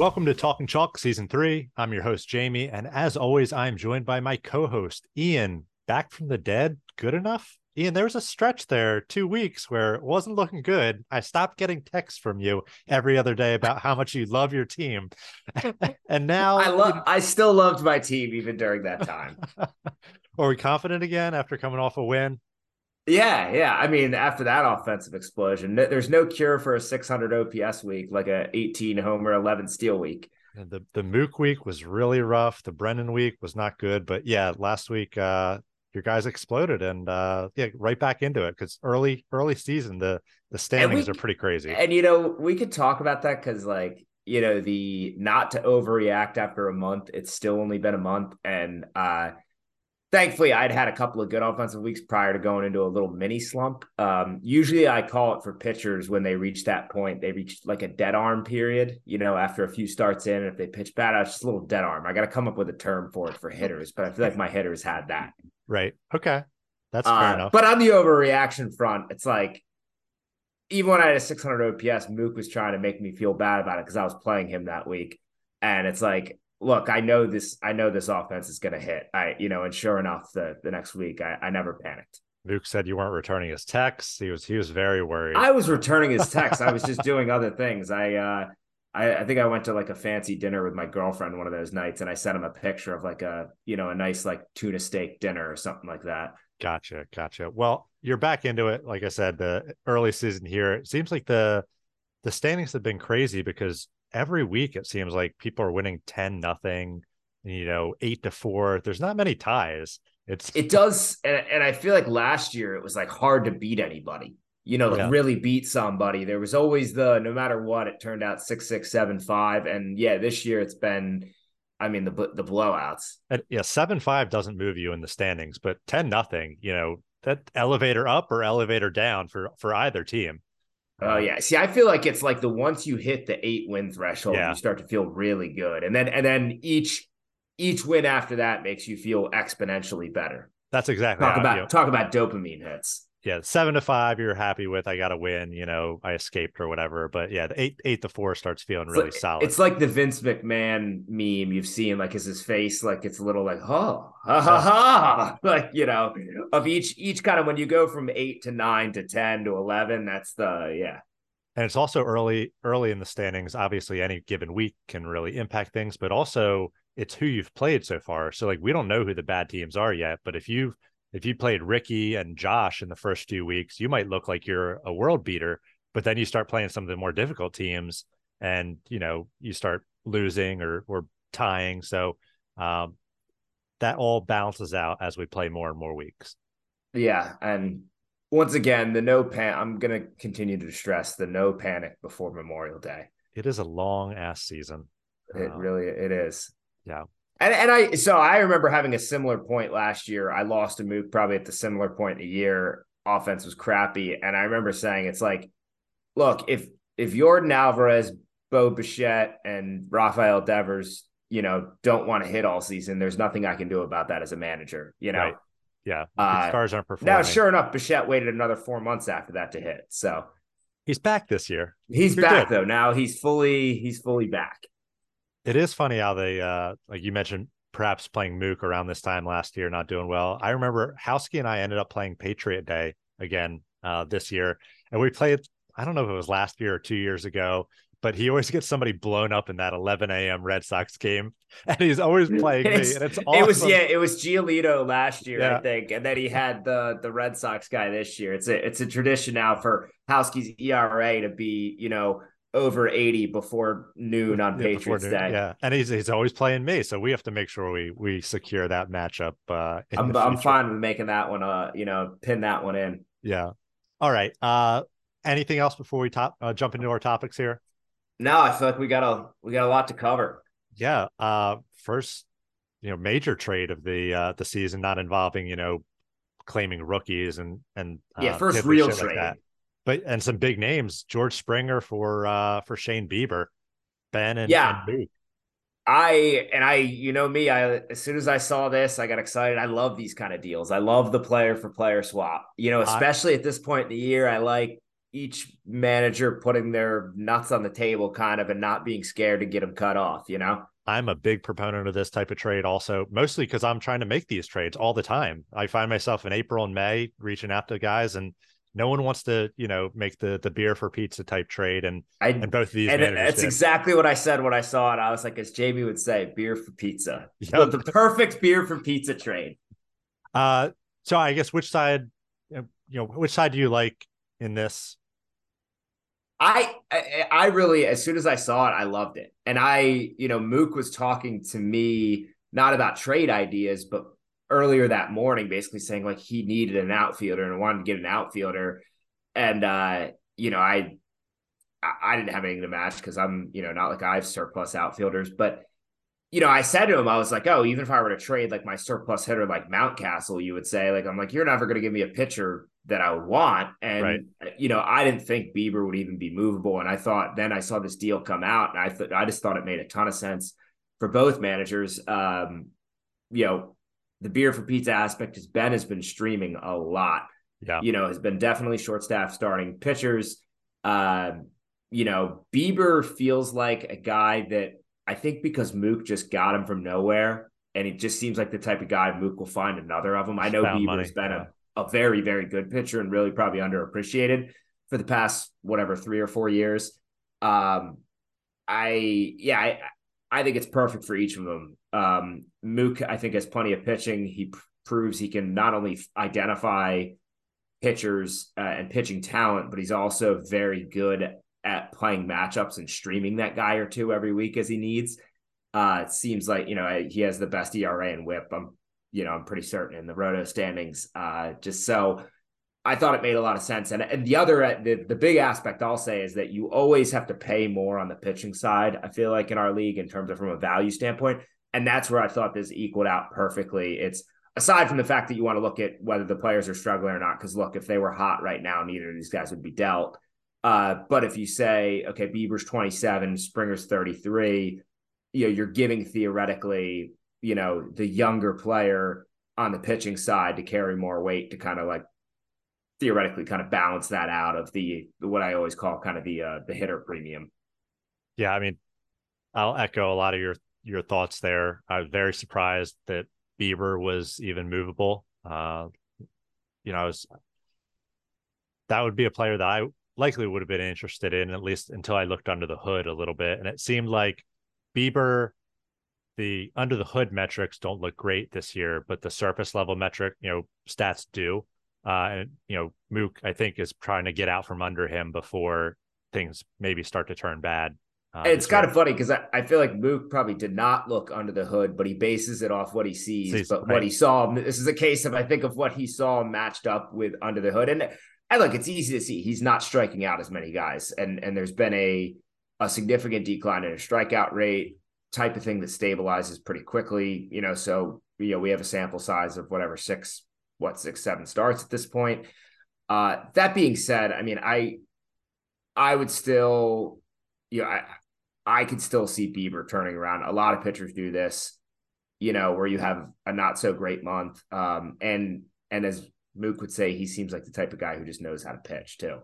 Welcome to Talking Chalk Season 3. I'm your host, Jamie. And as always, I'm joined by my co host, Ian. Back from the dead, good enough? Ian, there was a stretch there, two weeks, where it wasn't looking good. I stopped getting texts from you every other day about how much you love your team. and now I love I still loved my team even during that time. Are we confident again after coming off a win? Yeah, yeah. I mean, after that offensive explosion, there's no cure for a 600 OPS week like a 18 homer, 11 steal week. And the the Mook week was really rough. The Brennan week was not good, but yeah, last week uh your guys exploded and uh yeah, right back into it because early early season the the standings we, are pretty crazy. And you know, we could talk about that because like you know the not to overreact after a month. It's still only been a month, and uh thankfully I'd had a couple of good offensive weeks prior to going into a little mini slump. Um, usually I call it for pitchers when they reach that point, they reach like a dead arm period, you know, after a few starts in, if they pitch bad, it's just a little dead arm. I got to come up with a term for it for hitters, but I feel like my hitters had that. Right. Okay. That's fair uh, enough. But on the overreaction front, it's like, even when I had a 600 OPS, Mook was trying to make me feel bad about it because I was playing him that week. And it's like, look, I know this. I know this offense is going to hit. I, you know, and sure enough, the the next week, I, I never panicked. Luke said you weren't returning his texts. He was he was very worried. I was returning his texts. I was just doing other things. I uh I, I think I went to like a fancy dinner with my girlfriend one of those nights, and I sent him a picture of like a you know a nice like tuna steak dinner or something like that. Gotcha, gotcha. Well, you're back into it. Like I said, the early season here. It seems like the the standings have been crazy because every week it seems like people are winning 10 nothing you know 8 to 4 there's not many ties. It's it does and, and i feel like last year it was like hard to beat anybody you know like yeah. really beat somebody. There was always the no matter what it turned out six six seven five and yeah this year it's been i mean the the blowouts. And yeah seven five doesn't move you in the standings but 10 nothing you know that elevator up or elevator down for for either team Oh yeah. See, I feel like it's like the once you hit the eight win threshold, yeah. you start to feel really good, and then and then each each win after that makes you feel exponentially better. That's exactly talk about talk about dopamine hits yeah, seven to five, you're happy with. I got to win. You know, I escaped or whatever. But yeah, the eight eight to four starts feeling it's really like, solid. It's like the Vince McMahon meme you've seen. Like, is his face like it's a little like oh ha ha ha, like you know, of each each kind of when you go from eight to nine to ten to eleven. That's the yeah. And it's also early early in the standings. Obviously, any given week can really impact things, but also it's who you've played so far. So like we don't know who the bad teams are yet, but if you've if you played Ricky and Josh in the first few weeks, you might look like you're a world beater, but then you start playing some of the more difficult teams and, you know, you start losing or, or tying. So, um, that all balances out as we play more and more weeks. Yeah. And once again, the no pan, I'm going to continue to stress the no panic before Memorial Day. It is a long ass season. It um, really, it is. Yeah. And, and I so I remember having a similar point last year. I lost a move probably at the similar point in the year. Offense was crappy, and I remember saying it's like, look, if if Yordan Alvarez, Bo Bichette, and Rafael Devers, you know, don't want to hit all season, there's nothing I can do about that as a manager. You know, right. yeah, uh, stars aren't performing. Now, sure enough, Bichette waited another four months after that to hit. So he's back this year. He's You're back good. though. Now he's fully he's fully back. It is funny how they, uh, like you mentioned, perhaps playing Mook around this time last year, not doing well. I remember Houski and I ended up playing Patriot Day again uh, this year, and we played. I don't know if it was last year or two years ago, but he always gets somebody blown up in that 11 a.m. Red Sox game, and he's always playing me. And it's awesome. It was yeah, it was Giolito last year, yeah. I think, and then he had the the Red Sox guy this year. It's a it's a tradition now for Houski's ERA to be you know over 80 before noon on yeah, Patriots noon. Day. Yeah. And he's he's always playing me. So we have to make sure we we secure that matchup. Uh I'm I'm fine with making that one uh, you know, pin that one in. Yeah. All right. Uh anything else before we top uh, jump into our topics here? No, I feel like we got a we got a lot to cover. Yeah. Uh first, you know, major trade of the uh the season not involving, you know, claiming rookies and and uh, yeah, first real trade. Like but and some big names, George Springer for uh for Shane Bieber, Ben and, yeah. And I and I, you know me, I as soon as I saw this, I got excited. I love these kind of deals. I love the player for player swap. You know, especially I, at this point in the year, I like each manager putting their nuts on the table kind of and not being scared to get them cut off, you know? I'm a big proponent of this type of trade also, mostly because I'm trying to make these trades all the time. I find myself in April and May reaching out to guys and no one wants to, you know, make the the beer for pizza type trade. And I, and both of these and it's did. exactly what I said when I saw it. I was like, as Jamie would say, beer for pizza. Yep. the perfect beer for pizza trade. Uh so I guess which side you know, which side do you like in this? I, I, I really as soon as I saw it, I loved it. And I, you know, Mook was talking to me not about trade ideas, but earlier that morning, basically saying like he needed an outfielder and wanted to get an outfielder. And uh, you know, I I didn't have anything to match because I'm, you know, not like I have surplus outfielders, but you know, I said to him, I was like, oh, even if I were to trade like my surplus hitter like Mountcastle, you would say, like, I'm like, you're never going to give me a pitcher that I would want. And, right. you know, I didn't think Bieber would even be movable. And I thought then I saw this deal come out and I thought, I just thought it made a ton of sense for both managers. Um, you know, the beer for pizza aspect is Ben has been streaming a lot. Yeah. You know, has been definitely short staff starting pitchers. Um, you know, Bieber feels like a guy that I think because Mook just got him from nowhere, and he just seems like the type of guy Mook will find another of them. I know Bieber's money. been yeah. a, a very, very good pitcher and really probably underappreciated for the past whatever three or four years. Um, I yeah, I I think it's perfect for each of them. Um, Mook, I think, has plenty of pitching. He p- proves he can not only identify pitchers uh, and pitching talent, but he's also very good at playing matchups and streaming that guy or two every week as he needs. Uh, it seems like you know he has the best ERA and WHIP. I'm you know I'm pretty certain in the Roto standings. Uh, just so I thought it made a lot of sense. And and the other uh, the the big aspect I'll say is that you always have to pay more on the pitching side. I feel like in our league in terms of from a value standpoint, and that's where I thought this equaled out perfectly. It's aside from the fact that you want to look at whether the players are struggling or not. Because look, if they were hot right now, neither of these guys would be dealt. Uh, but if you say, okay, Bieber's 27, Springer's 33, you know, you're giving theoretically, you know, the younger player on the pitching side to carry more weight to kind of like theoretically kind of balance that out of the what I always call kind of the uh, the hitter premium. Yeah, I mean, I'll echo a lot of your your thoughts there. I was very surprised that Bieber was even movable. Uh, you know, I was that would be a player that I likely would have been interested in at least until I looked under the hood a little bit. And it seemed like Bieber, the under the hood metrics don't look great this year, but the surface level metric, you know, stats do. Uh, and you know, Mook, I think, is trying to get out from under him before things maybe start to turn bad. Uh, it's kind of funny because I, I feel like Mook probably did not look under the hood, but he bases it off what he sees. sees but right. what he saw, this is a case of I think of what he saw matched up with under the hood. And and look, it's easy to see he's not striking out as many guys, and and there's been a a significant decline in a strikeout rate type of thing that stabilizes pretty quickly. You know, so you know we have a sample size of whatever six, what six, seven starts at this point. Uh, that being said, I mean, I I would still, you know, I I could still see Bieber turning around. A lot of pitchers do this, you know, where you have a not so great month, um, and and as Mook would say he seems like the type of guy who just knows how to pitch too.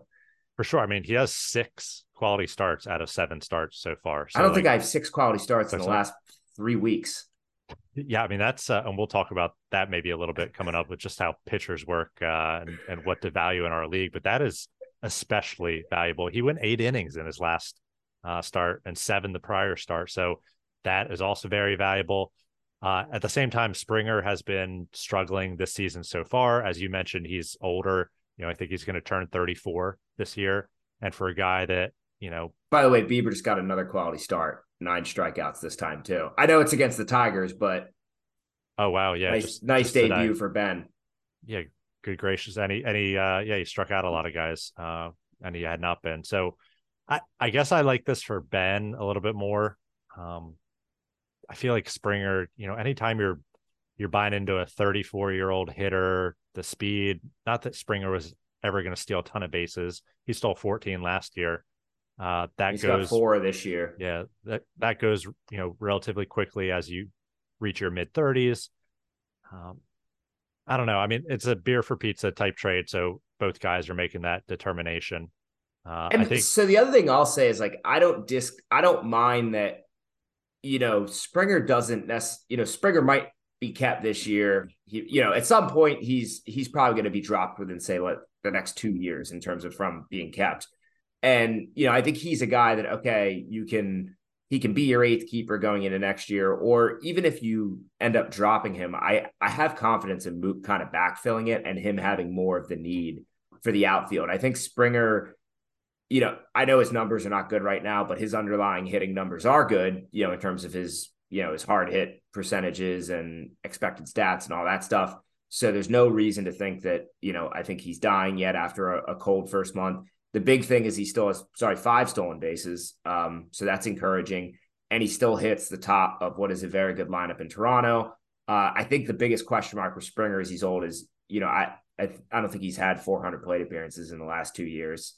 For sure. I mean, he has six quality starts out of seven starts so far. So I don't like, think I have six quality starts in the last three weeks. Yeah, I mean that's, uh, and we'll talk about that maybe a little bit coming up with just how pitchers work uh, and, and what to value in our league. But that is especially valuable. He went eight innings in his last uh, start and seven the prior start, so that is also very valuable. Uh, at the same time, Springer has been struggling this season so far. As you mentioned, he's older. You know, I think he's going to turn 34 this year. And for a guy that, you know. By the way, Bieber just got another quality start, nine strikeouts this time, too. I know it's against the Tigers, but. Oh, wow. Yeah. Nice, just, nice just debut for Ben. Yeah. Good gracious. Any, any, uh, yeah, he struck out a lot of guys, uh, and he had not been. So I, I guess I like this for Ben a little bit more. Um, I feel like Springer, you know, anytime you're you're buying into a 34 year old hitter, the speed, not that Springer was ever going to steal a ton of bases. He stole 14 last year. Uh, that He's goes four this year. Yeah, that that goes you know relatively quickly as you reach your mid 30s. Um, I don't know. I mean, it's a beer for pizza type trade, so both guys are making that determination. Uh, and think so the other thing I'll say is like I don't disc I don't mind that you know Springer doesn't necessarily you know Springer might be kept this year. He, you know, at some point he's he's probably going to be dropped within say what the next two years in terms of from being kept. And you know, I think he's a guy that okay, you can he can be your eighth keeper going into next year, or even if you end up dropping him, I I have confidence in Mook kind of backfilling it and him having more of the need for the outfield. I think Springer, you know, I know his numbers are not good right now, but his underlying hitting numbers are good, you know, in terms of his you know his hard hit percentages and expected stats and all that stuff. So there's no reason to think that you know I think he's dying yet after a, a cold first month. The big thing is he still has sorry five stolen bases, um, so that's encouraging, and he still hits the top of what is a very good lineup in Toronto. Uh, I think the biggest question mark for Springer as he's old is you know I I, I don't think he's had 400 plate appearances in the last two years.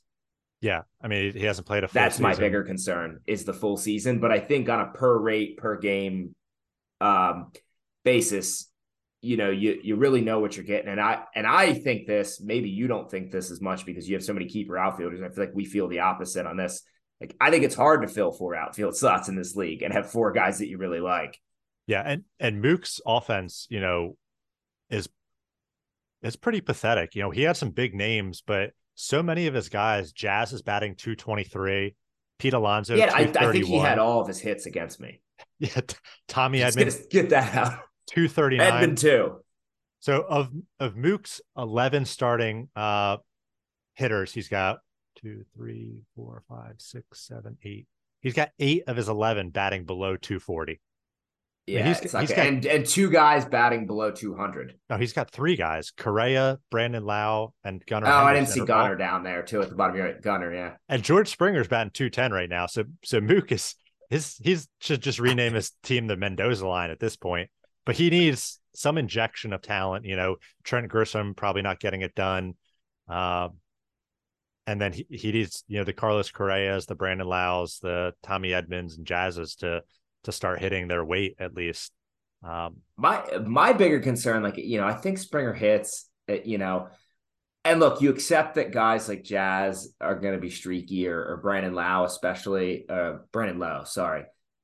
Yeah, I mean he hasn't played a. That's season. my bigger concern is the full season, but I think on a per rate per game um, basis, you know, you you really know what you're getting, and I and I think this. Maybe you don't think this as much because you have so many keeper outfielders. I feel like we feel the opposite on this. Like I think it's hard to fill four outfield slots in this league and have four guys that you really like. Yeah, and and Mook's offense, you know, is it's pretty pathetic. You know, he had some big names, but so many of his guys, Jazz is batting 223, Pete Alonso. Yeah, I, I, think he had all of his hits against me. Yeah, Tommy Just. Get, that out. 239. Edman too. So of of Mook's 11 starting uh hitters, he's got two, three, four, five, six, seven, eight. He's got eight of his 11 batting below 240. Yeah, he's, he's he's got, and and two guys batting below 200. No, he's got three guys: Correa, Brandon Lau, and Gunnar. Oh, Henderson I didn't see Gunner Gunnar all- down there too at the bottom. You're right, Gunnar, yeah. And George Springer's batting two ten right now. So so Mook is his he's should just rename his team the Mendoza line at this point. But he needs some injection of talent. You know, Trent Grisham probably not getting it done. Um, and then he, he needs you know the Carlos Correas, the Brandon Laus, the Tommy Edmans and Jazzes to to start hitting their weight at least. Um, My my bigger concern, like you know, I think Springer hits, uh, you know, and look, you accept that guys like Jazz are going to be streaky, or, or Brandon Lau, especially uh, Brandon Lowe. Sorry,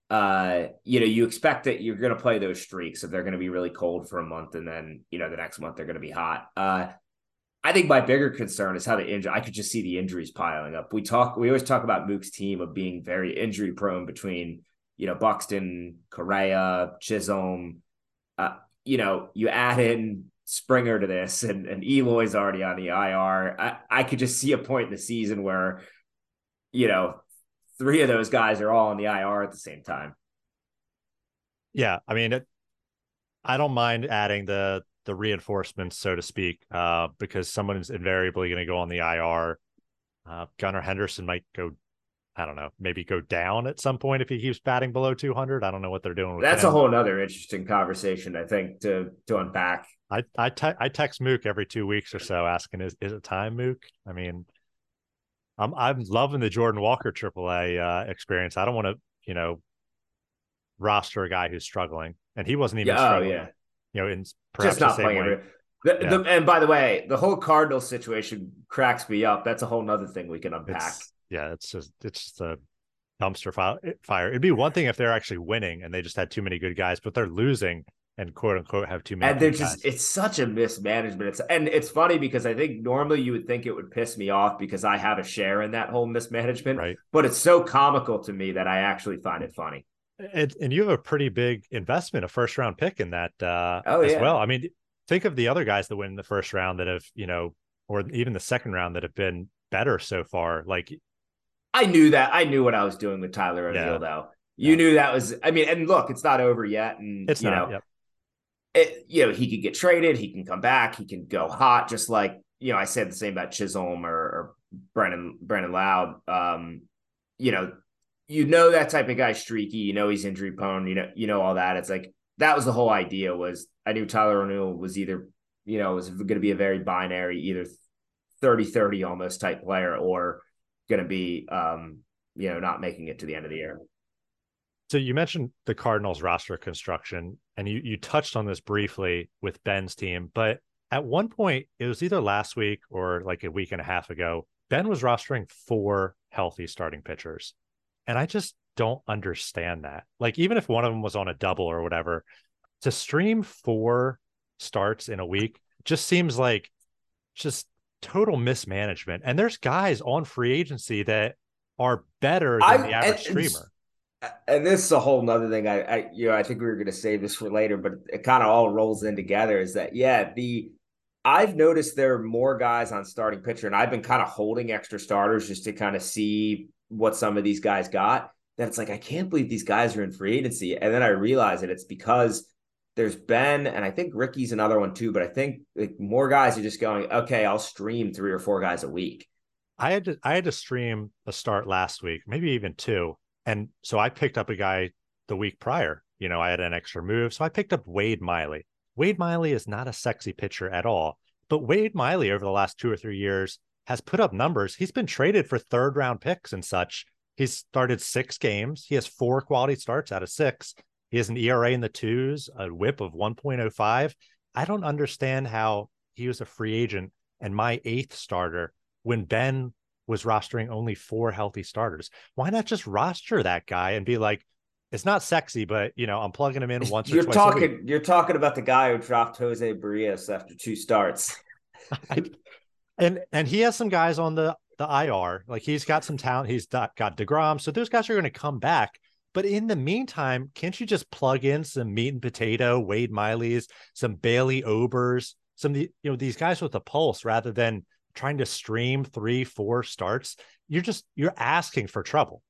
uh, you know, you expect that you're going to play those streaks if they're going to be really cold for a month, and then you know the next month they're going to be hot. Uh, I think my bigger concern is how the injury. I could just see the injuries piling up. We talk. We always talk about Mook's team of being very injury prone between you know Buxton, Correa, Chisholm. Uh, you know, you add in Springer to this, and, and Eloy's already on the IR. I, I could just see a point in the season where, you know, three of those guys are all on the IR at the same time. Yeah, I mean, it, I don't mind adding the the reinforcements, so to speak, uh, because someone is invariably going to go on the IR. Uh, Gunnar Henderson might go, I don't know, maybe go down at some point if he keeps batting below 200. I don't know what they're doing. That's him. a whole nother interesting conversation, I think, to to unpack. I I, te- I text Mook every two weeks or so asking, is is it time, Mook? I mean, I'm I'm loving the Jordan Walker AAA uh, experience. I don't want to, you know, roster a guy who's struggling, and he wasn't even Yeah, oh, yeah. You know, in Just not the same playing way. The, Yeah. the, and by the way, the whole Cardinals situation cracks me up. That's a whole nother thing we can unpack. It's, yeah, it's just it's just a dumpster fire. It'd be one thing if they're actually winning and they just had too many good guys, but they're losing and quote unquote have too many. and they're good just guys. it's such a mismanagement it's and it's funny because i think normally you would think it would piss me off because i have a share in that whole mismanagement right. but it's so comical to me that i actually find it funny And, and you have a pretty big investment, a first round pick in that uh, Oh, as yeah. well. I mean, think of the other guys that win in the first round that have you know, or even the second round that have been better so far. Like i knew that i knew what i was doing with tyler o'neill Yeah. though you Yeah. knew that was i mean and look it's not over yet and it's you not. know Yep. it, you know he could get traded he can come back he can go hot just like you know i said the same about chisholm or, or brandon brandon loud um you know you know that type of guy streaky you know he's injury prone you know you know all that it's like that was the whole idea was i knew tyler o'neill was either you know was going to be a very binary either 30-30 almost type player or going to be um you know not making it to the end of the year So you mentioned the Cardinals roster construction, and you you touched on this briefly with Ben's team, but at one point it was either last week or like a week and a half ago, Ben was rostering four healthy starting pitchers. And I just don't understand that. Like, even if one of them was on a double or whatever, to stream four starts in a week just seems like just total mismanagement. And there's guys on free agency that are better than I, the average and, streamer. And this is a whole nother thing. I, I you know, I think we were going to save this for later, but it kind of all rolls in together. Is that yeah? The I've noticed there are more guys on starting pitcher, and I've been kind of holding extra starters just to kind of see what some of these guys got. That it's like I can't believe these guys are in free agency, and then I realize that it's because there's Ben, and I think Ricky's another one too. But I think like more guys are just going, okay, I'll stream three or four guys a week. I had to I had to stream a start last week, maybe even two, and so I picked up a guy the week prior. You know, I had an extra move, so I picked up Wade Miley. Wade Miley is not a sexy pitcher at all, but Wade Miley over the last two or three years has put up numbers. He's been traded for third round picks and such. He's started six games. He has four quality starts out of six. He has an ERA in the twos, a whip of 1.05. I don't understand how he was a free agent and my eighth starter when Ben was rostering only four healthy starters. Why not just roster that guy and be like, it's not sexy, but you know, I'm plugging him in once. You're talking. You're talking about the guy who dropped Jose Berrios after two starts. and and he has some guys on the the IR. Like he's got some talent. He's got, got deGrom, so those guys are going to come back. But in the meantime, can't you just plug in some meat and potato, Wade Miley's, some Bailey Obers, some of the, you know, these guys with a pulse rather than trying to stream three, four starts? You're just you're asking for trouble.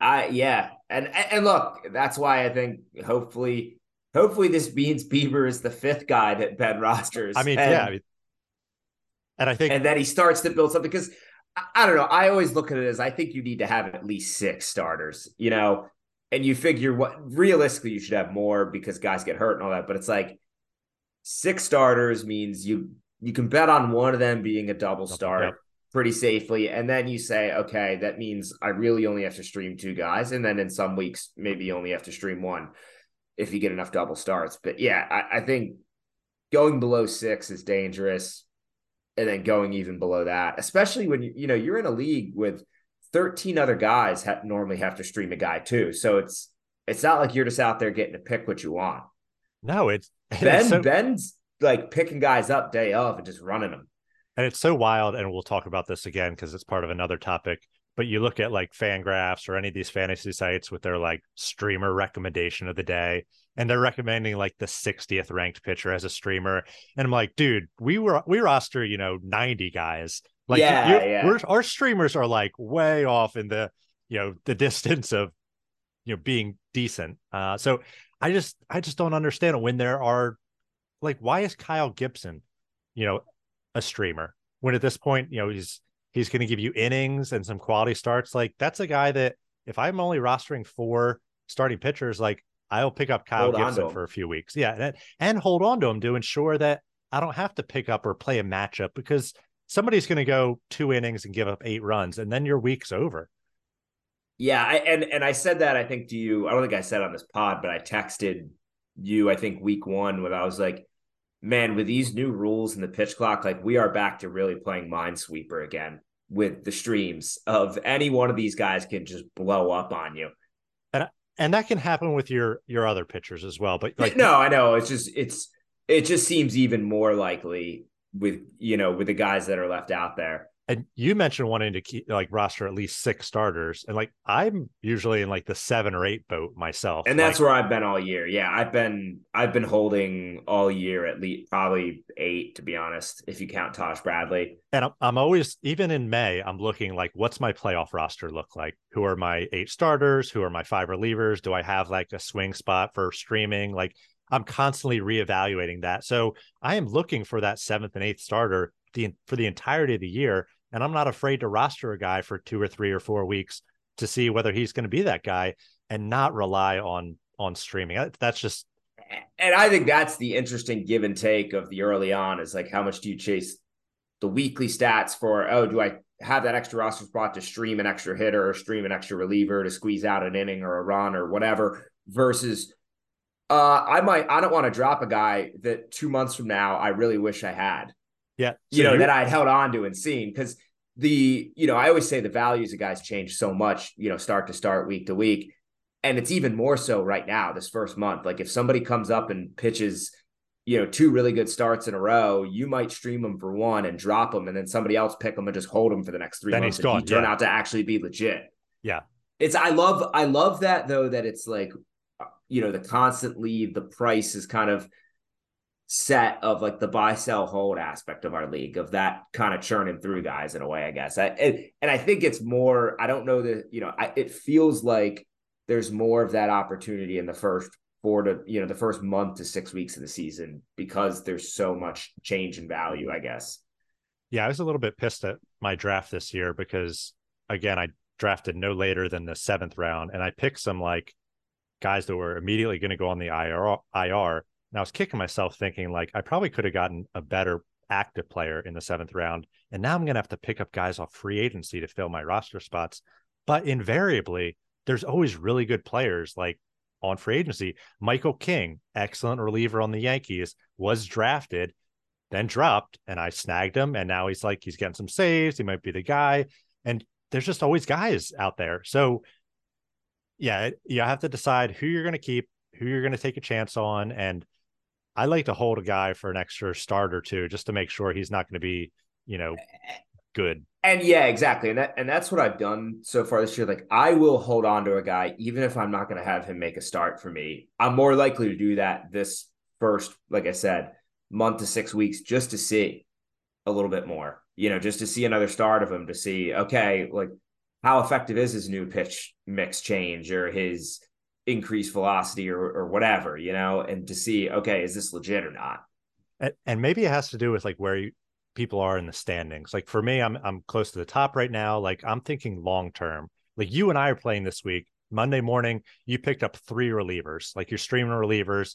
Uh yeah. And and look, that's why I think hopefully hopefully this means Bieber is the fifth guy that Ben rosters. I mean, and, yeah. I mean, and I think and then he starts to build something because I don't know. I always look at it as I think you need to have at least six starters, you know, and you figure what realistically you should have more because guys get hurt and all that. But it's like six starters means you you can bet on one of them being a double start yep. pretty safely, and then you say, okay, that means I really only have to stream two guys, and then in some weeks maybe you only have to stream one if you get enough double starts. But yeah, I, I think going below six is dangerous and then going even below that, especially when you you know you're in a league with 13 other guys ha- normally have to stream a guy too. So it's it's not like you're just out there getting to pick what you want. No, it's Ben it's so, Ben's like picking guys up day of and just running them. And it's so wild, and we'll talk about this again because it's part of another topic. But you look at like Fangraphs or any of these fantasy sites with their like streamer recommendation of the day, and they're recommending like the 60th ranked pitcher as a streamer. And I'm like, dude, we were we roster, you know, 90 guys. Like yeah, yeah. our streamers are like way off in the, you know, the distance of, you know, being decent. Uh, so I just I just don't understand it when there are like why is Kyle Gibson, you know, a streamer when at this point, you know, he's he's going to give you innings and some quality starts. Like that's a guy that if I'm only rostering four starting pitchers, like I'll pick up Kyle hold Gibson for a few weeks. Yeah. And, and hold on to him to ensure that I don't have to pick up or play a matchup because somebody's going to go two innings and give up eight runs and then your week's over. Yeah. I, and, and I said that, I think to you, I don't think I said on this pod, but I texted you, I think week one when I was like, man, with these new rules and the pitch clock, like we are back to really playing Minesweeper again with the streams of any one of these guys can just blow up on you and and that can happen with your your other pitchers as well. But like, no, I know it's just it's it just seems even more likely with you know with the guys that are left out there. And you mentioned wanting to keep like roster at least six starters, and like I'm usually in like the seven or eight boat myself, and that's like, where I've been all year. Yeah, I've been I've been holding all year at least probably eight to be honest, if you count Taj Bradley. And I'm, I'm always even in May, I'm looking like what's my playoff roster look like? Who are my eight starters? Who are my five relievers? Do I have like a swing spot for streaming? Like I'm constantly reevaluating that. So I am looking for that seventh and eighth starter the for the entirety of the year and I'm not afraid to roster a guy for two or three or four weeks to see whether he's going to be that guy and not rely on on streaming. That's just and I think that's the interesting give and take of the early on is like how much do you chase the weekly stats for oh do I have that extra roster spot to stream an extra hitter or stream an extra reliever to squeeze out an inning or a run or whatever versus uh I might I don't want to drop a guy that 2 months from now I really wish I had yeah. So you know, that I'd held on to and seen because the you know I always say the values of guys change so much, you know, start to start, week to week, and it's even more so right now this first month. Like if somebody comes up and pitches, you know, two really good starts in a row, you might stream them for one and drop them, and then somebody else pick them and just hold them for the next three Then months. he's and gone, turn out to actually be legit. Yeah. It's I love I love that though that it's like uh, you know the constantly the price is kind of set of like the buy sell hold aspect of our league of that kind of churning through guys in a way I guess I, and, and I think it's more I don't know that you know I, it feels like there's more of that opportunity in the first four to you know the first month to six weeks of the season because there's so much change in value I guess Yeah, I was a little bit pissed at my draft this year because again, I drafted no later than the seventh round, and I picked some like guys that were immediately going to go on the IR, IR. And I was kicking myself thinking like I probably could have gotten a better active player in the seventh round, and now I'm going to have to pick up guys off free agency to fill my roster spots. But invariably, there's always really good players like on free agency. Michael King, excellent reliever on the Yankees, was drafted then dropped and I snagged him. And now he's like, he's getting some saves. He might be the guy. And there's just always guys out there. So, yeah, you have to decide who you're going to keep, who you're going to take a chance on. And I like to hold a guy for an extra start or two just to make sure he's not going to be, you know, good. And yeah, exactly. And that and that's what I've done so far this year. Like I will hold on to a guy even if I'm not going to have him make a start for me. I'm more likely to do that this first, like I said, month to six weeks just to see a little bit more. You know, just to see another start of him to see, okay, like how effective is his new pitch mix change or his increased velocity or or whatever, you know, and to see, okay, is this legit or not? And, and maybe it has to do with like where you, people are in the standings. Like for me, I'm I'm close to the top right now. Like I'm thinking long term. Like you and I are playing this week. Monday morning, you picked up three relievers. Like you're streaming relievers.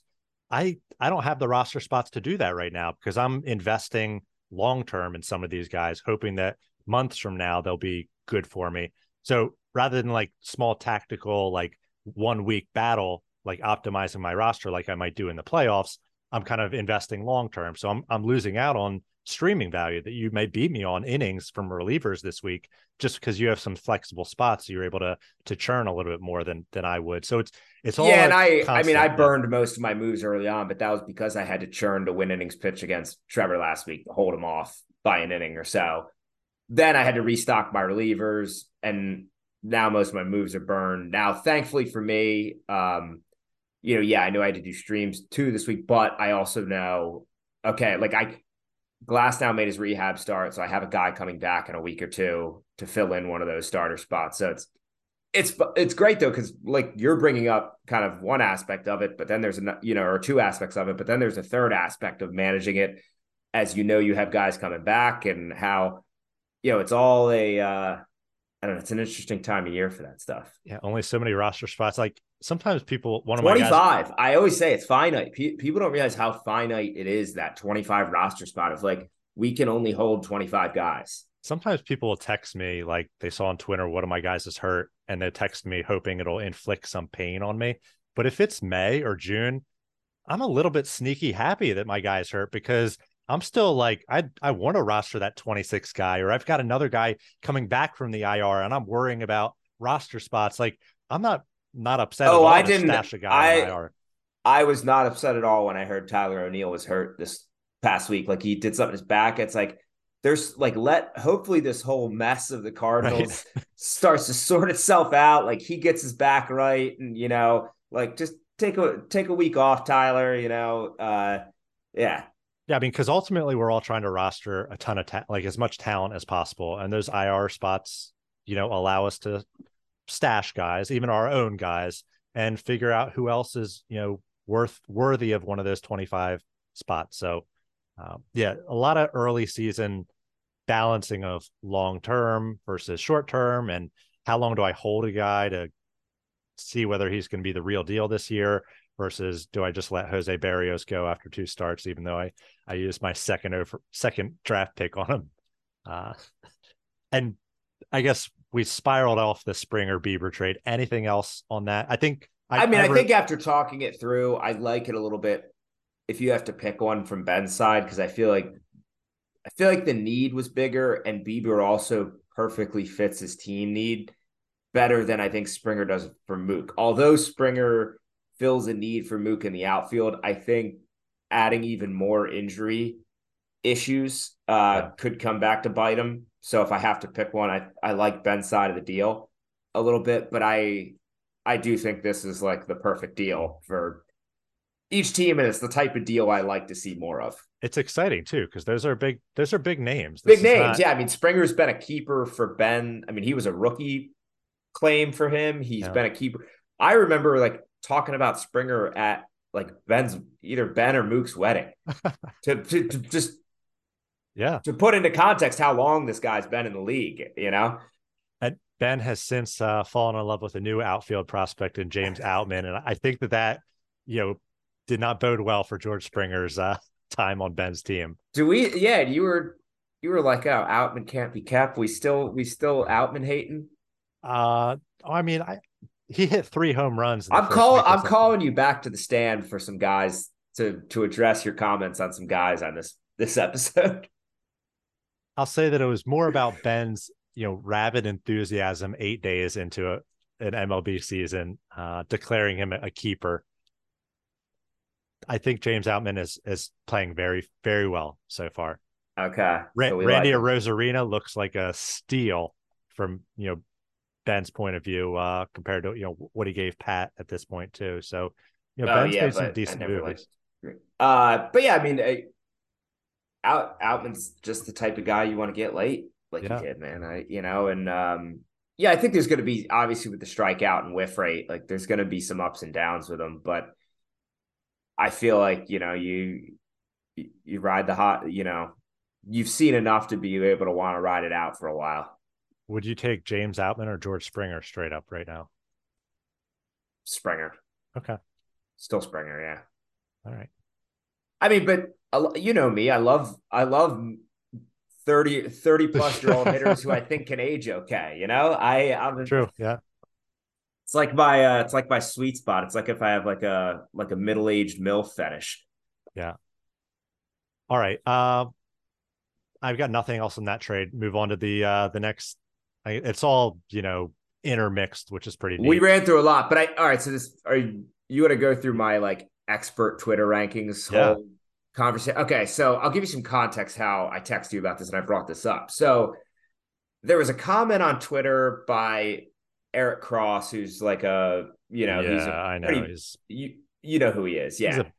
I I don't have the roster spots to do that right now because I'm investing long term in some of these guys, hoping that months from now they'll be good for me. So rather than like small tactical like one week battle, like optimizing my roster like I might do in the playoffs, I'm kind of investing long term. So I'm I'm losing out on streaming value that you may beat me on innings from relievers this week just because you have some flexible spots you're able to to churn a little bit more than than I would. So it's it's all yeah, and I I mean I burned most of my moves early on, but that was because I had to churn to win innings pitch against Trevor last week to hold him off by an inning or so. Then I had to restock my relievers, and now most of my moves are burned. Now, thankfully for me, um, you know, yeah, I knew I had to do streams too this week, but I also know, okay, like I Glasnow made his rehab start, so I have a guy coming back in a week or two to fill in one of those starter spots. So it's it's it's great though because like you're bringing up kind of one aspect of it, but then there's a you know or two aspects of it, but then there's a third aspect of managing it as you know you have guys coming back and how you know it's all a uh I don't know it's an interesting time of year for that stuff. Yeah, only so many roster spots. Like sometimes people, one of my guys, 25. I always say it's finite. Pe- people don't realize how finite it is that 25 roster spot of like we can only hold 25 guys. sometimes people will text me like they saw on Twitter one of my guys is hurt, and they text me hoping it'll inflict some pain on me. But if it's May or June, I'm a little bit sneaky happy that my guy is hurt because I'm still like I I want to roster that 26 guy, or I've got another guy coming back from the IR, and I'm worrying about roster spots. Like I'm not not upset. Oh, at all I didn't- stash a guy I-. I was not upset at all when I heard Tyler O'Neill was hurt this past week. Like he did something in his back. It's like there's like let hopefully this whole mess of the Cardinals starts to sort itself out. Like he gets his back right, and you know, like just take a take a week off, Tyler. You know, uh, yeah, Yeah, I mean, because ultimately we're all trying to roster a ton of ta- like as much talent as possible, and those IR spots, you know, allow us to stash guys, even our own guys, and figure out who else is you know worth worthy of one of those twenty five spots. So, um, yeah, a lot of early season balancing of long term versus short term, and how long do I hold a guy to see whether he's going to be the real deal this year versus do I just let Jose Berrios go after two starts, even though I I used my second over second draft pick on him. Uh, and I guess we spiraled off the Springer Bieber trade. Anything else on that? I think. I, mean, ever- I think after talking it through, I like it a little bit. If you have to pick one from Ben's side, because I feel like I feel like the need was bigger, and Bieber also perfectly fits his team need better than I think Springer does for Mook. Although Springer fills a need for Mook in the outfield, I think adding even more injury issues uh, could come back to bite him. So if I have to pick one, I I like Ben's side of the deal a little bit, but I I do think this is like the perfect deal for each team, and it's the type of deal I like to see more of. It's exciting too because those are big. Those are big names. This big names, not... yeah. I mean, Springer's been a keeper for Ben. I mean, he was a rookie claim for him. He's yeah. been a keeper. I remember like talking about Springer at like Ben's either Ben or Mook's wedding to, to, to just yeah to put into context how long this guy's been in the league. You know, and Ben has since uh, fallen in love with a new outfield prospect in James Outman, and I think that that you know did not bode well for George Springer's uh, time on Ben's team. Do we? Yeah, you were you were like, oh, Outman can't be kept. We still we still Outman hating. Uh, I mean, I he hit three home runs. I'm calling. I'm calling you back to the stand for some guys to to address your comments on some guys on this this episode. I'll say that it was more about Ben's you know rabid enthusiasm eight days into a, an MLB season, uh, declaring him a keeper I think James Outman is is playing very very well so far. Okay. Ra- so Randy like Arozarena looks like a steal from you know Ben's point of view uh, compared to you know what he gave Pat at this point too. So you know oh, Ben's yeah, made some decent movies. Uh, but yeah, I mean, I, Out Outman's just the type of guy you want to get late, like yeah. you did, man. I you know, and um, yeah, I think there's going to be obviously with the strikeout and whiff rate, like there's going to be some ups and downs with him, but I feel like you know you you ride the hot you know you've seen enough to be able to want to ride it out for a while. Would you take James Outman or George Springer straight up right now? Springer. Okay. Still Springer, yeah. All right. I mean, but you know me, I love I love 30 30 plus year old hitters who I think can age okay, you know? I I'm True, yeah. It's like my uh, it's like my sweet spot. It's like if I have like a like a middle aged milf fetish. Yeah. All right. Uh, I've got nothing else in that trade. Move on to the uh the next. I, it's all you know intermixed, which is pretty. Neat. We ran through a lot, but I all right. So this are you, you want to go through my like expert Twitter rankings yeah. whole conversation? Okay, so I'll give you some context how I text you about this and I brought this up. So there was a comment on Twitter by Eric Cross, who's like a you know, yeah, he's a I know pretty, he's you you know who he is, yeah. He's a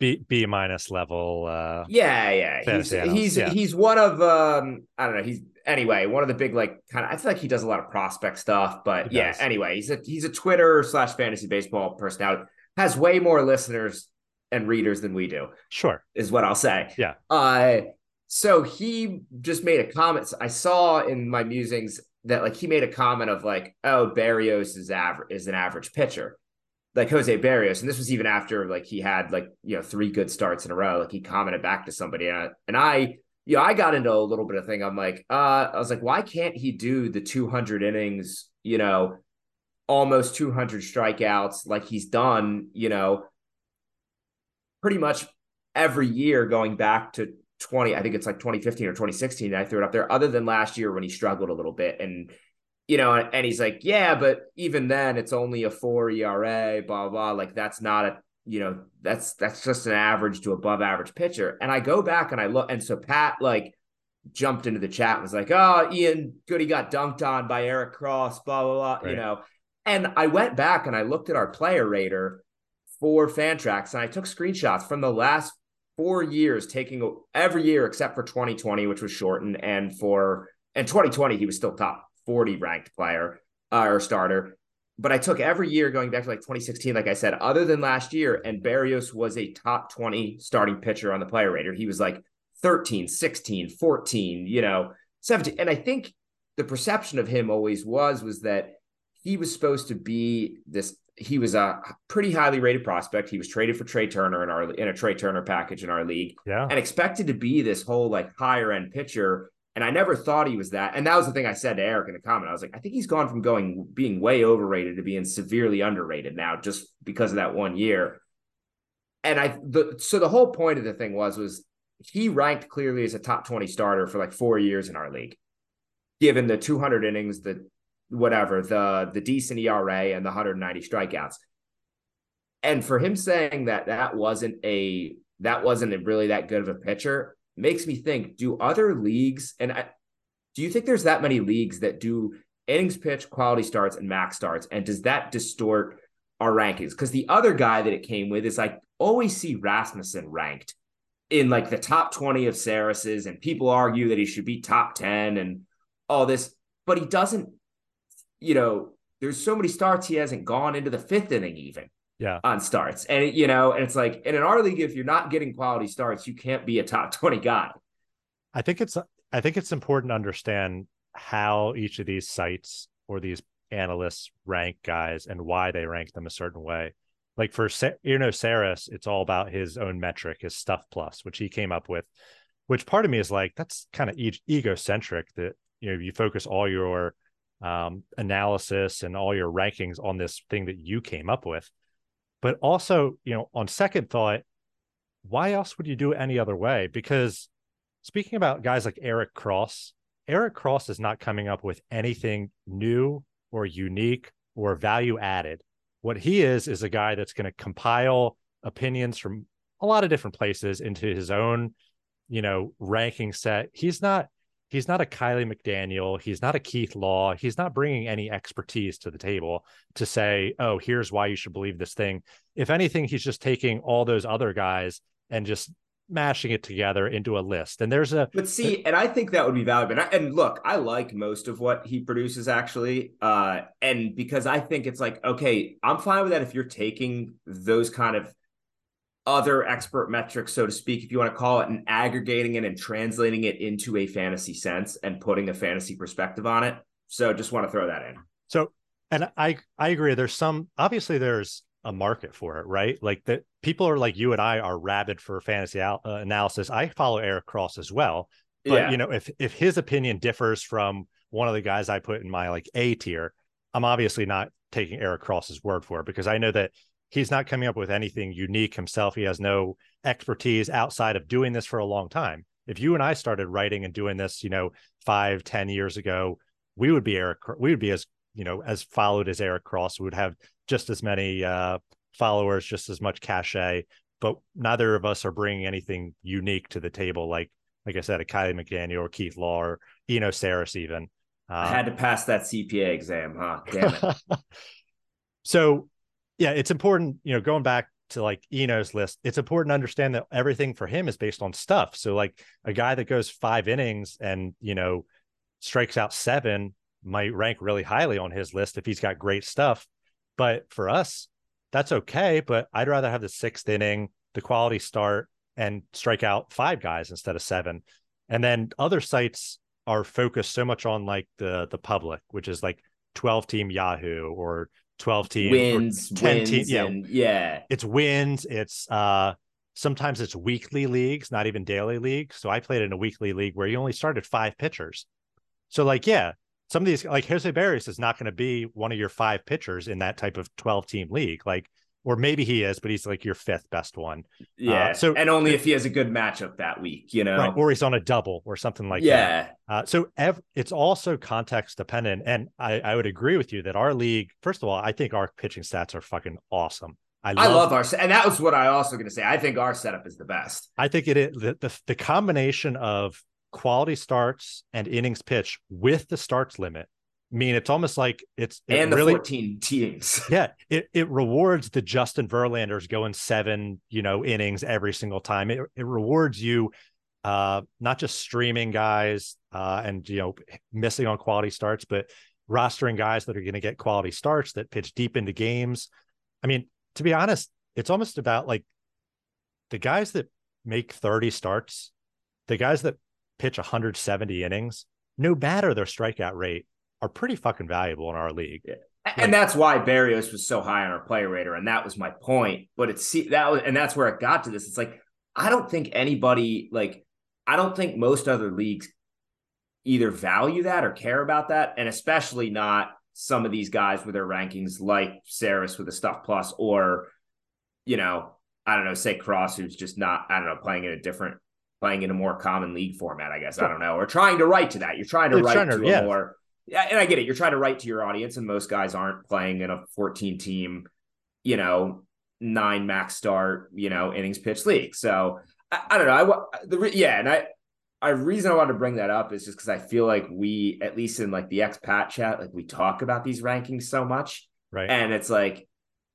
B B minus level. uh Yeah, yeah. He's he's yeah. he's one of um I don't know. He's anyway one of the big like kind of. I feel like he does a lot of prospect stuff, but yeah. Anyway, he's a he's a Twitter slash fantasy baseball personality. Has way more listeners and readers than we do. Sure, is what I'll say. Yeah. Uh, so he just made a comment. I saw in my musings that like he made a comment of like, oh, Berrios is average is an average pitcher, like Jose Berrios, and this was even after like he had like you know three good starts in a row. Like he commented back to somebody, and I, and I you know I got into a little bit of thing. I'm like, uh, I was like, why can't he do the 200 innings? You know, almost 200 strikeouts like he's done. You know, pretty much every year going back to 20, I think it's like 2015 or 2016. I threw it up there, other than last year when he struggled a little bit. And, you know, and he's like, yeah, but even then it's only a four ERA, blah, blah, blah. Like that's not a, you know, that's, that's just an average to above average pitcher. And I go back and I look, and so Pat like jumped into the chat and was like, oh, Ian Goody got dunked on by Eric Cross, blah, blah, blah, right. you know. And I went back and I looked at our player rater for Fantrax and I took screenshots from the last four years, taking every year except for 2020, which was shortened, and for and 2020 he was still top 40 ranked player uh, or starter. But I took every year going back to like 2016, like I said, other than last year, and Berrios was a top 20 starting pitcher on the player rater. He was like 13, 16, 14, you know, 17. And I think the perception of him always was was that he was supposed to be this he was a pretty highly rated prospect. He was traded for Trea Turner in our in a Trea Turner package in our league, yeah, and expected to be this whole like higher end pitcher. And I never thought he was that. And that was the thing I said to Eric in the comment. I was like, I think he's gone from going being way overrated to being severely underrated now, just because of that one year. And I the so the whole point of the thing was was he ranked clearly as a top 20 starter for like four years in our league, given the 200 innings, the whatever, the the decent ERA and the 190 strikeouts. And for him saying that that wasn't a that wasn't really that good of a pitcher makes me think: Do other leagues and I, do you think there's that many leagues that do innings pitch, quality starts, and max starts? And does that distort our rankings? Because the other guy that it came with is like always see Rasmussen ranked in like the top 20 of Sarris's, and people argue that he should be top 10 and all this, but he doesn't, you know, there's so many starts he hasn't gone into the fifth inning even yeah on starts. And you know, and it's like and in our league, if you're not getting quality starts, you can't be a top 20 guy. I think it's I think it's important to understand how each of these sites or these analysts rank guys and why they rank them a certain way. Like for you know Sarris, it's all about his own metric, his stuff plus, which he came up with. Which part of me is like that's kind of e- egocentric that you know you focus all your um, analysis and all your rankings on this thing that you came up with. But also, you know, on second thought, why else would you do it any other way? Because speaking about guys like Eric Cross, Eric Cross is not coming up with anything new or unique or value added. What he is is a guy that's going to compile opinions from a lot of different places into his own, you know, ranking set. He's not he's not a Kiley McDaniel, he's not a Keith Law, he's not bringing any expertise to the table to say, "Oh, here's why you should believe this thing." If anything, he's just taking all those other guys and just mashing it together into a list. And there's a but see, and I think that would be valuable. And, I, and look, I like most of what he produces actually, uh, and because I think it's like okay, I'm fine with that if you're taking those kind of other expert metrics, so to speak, if you want to call it, and aggregating it and translating it into a fantasy sense and putting a fantasy perspective on it. So just want to throw that in. So, and I I agree. There's some obviously there's a market for it, right? Like that people are like you and I are rabid for fantasy al- uh, analysis. I follow Eric Cross as well, but yeah. you know if if his opinion differs from one of the guys I put in my like A tier, I'm obviously not taking Eric Cross's word for it because I know that he's not coming up with anything unique himself. He has no expertise outside of doing this for a long time. If you and I started writing and doing this, you know, five, ten years ago, we would be Eric. We would be as you know as followed as Eric Cross. We would have just as many uh, followers, just as much cachet, but neither of us are bringing anything unique to the table. Like, like I said, a Kiley McDaniel or Keith Law or Eno Sarris even. Uh, I had to pass that CPA exam, huh? Damn it. so, yeah, it's important, you know, going back to like Eno's list, it's important to understand that everything for him is based on stuff. So, like a guy that goes five innings and, you know, strikes out seven might rank really highly on his list if he's got great stuff. But for us, that's okay. But I'd rather have the sixth inning, the quality start, and strike out five guys instead of seven. And then other sites are focused so much on like the the public, which is like 12 team Yahoo or 12 team wins, 10 wins, team. Yeah. And, yeah. It's wins. It's uh sometimes it's weekly leagues, not even daily leagues. So I played in a weekly league where you only started five pitchers. So like, yeah, some of these like Jose Berrios is not going to be one of your five pitchers in that type of 12 team league. Like, or maybe he is, but he's like your fifth best one. Yeah. Uh, so and only if he has a good matchup that week, you know, right, or he's on a double or something like yeah. that. Uh, so ev- it's also context dependent, and I, I would agree with you that our league, first of all, I think our pitching stats are fucking awesome. I love, I love our and that was what I also going to say. I think our setup is the best. I think it is the, the the combination of quality starts and innings pitch with the starts limit I mean, it's almost like it's it and the really, 14 teams. yeah, it, it rewards the Justin Verlanders going seven, you know, innings every single time. It, it rewards you uh not just streaming guys uh and you know missing on quality starts, but rostering guys that are going to get quality starts that pitch deep into games. I mean, to be honest, it's almost about like the guys that make 30 starts, the guys that pitch 170 innings, no matter their strikeout rate, are pretty fucking valuable in our league. Yeah. And that's why Berrios was so high on our player rater, and that was my point. But it's see that was, and that's where it got to this. It's like I don't think anybody like I don't think most other leagues either value that or care about that, and especially not some of these guys with their rankings like Sarris with a stuff plus, or you know, I don't know, say Cross, who's just not I don't know playing in a different playing in a more common league format, I guess. Sure. I don't know. Or trying to write to that. You're trying to You're write trying to, to yeah. a more yeah, and I get it. You're trying to write to your audience, and most guys aren't playing in a 14 team, you know, nine max start, you know, innings pitch league. So I, I don't know. I the yeah, and I I reason I wanted to bring that up is just because I feel like we, at least in like the expat chat, like we talk about these rankings so much, right? And it's like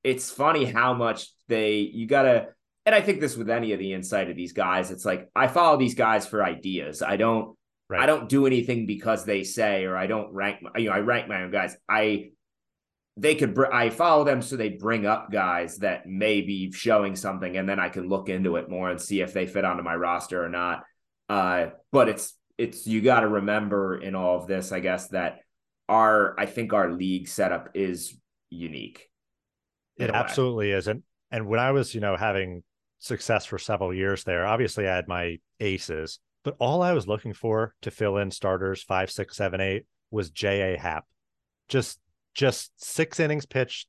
it's funny how much they you gotta. And I think this with any of the insight of these guys, it's like I follow these guys for ideas. I don't Right. I don't do anything because they say, or I don't rank. You know, I rank my own guys. I they could. Br- I follow them so they bring up guys that may be showing something, and then I can look into it more and see if they fit onto my roster or not. Uh, but it's it's you got to remember in all of this, I guess that our I think our league setup is unique. It absolutely is, and and when I was you know having success for several years there, obviously I had my aces but all I was looking for to fill in starters five, six, seven, eight was J.A. Happ. Just just six innings pitched,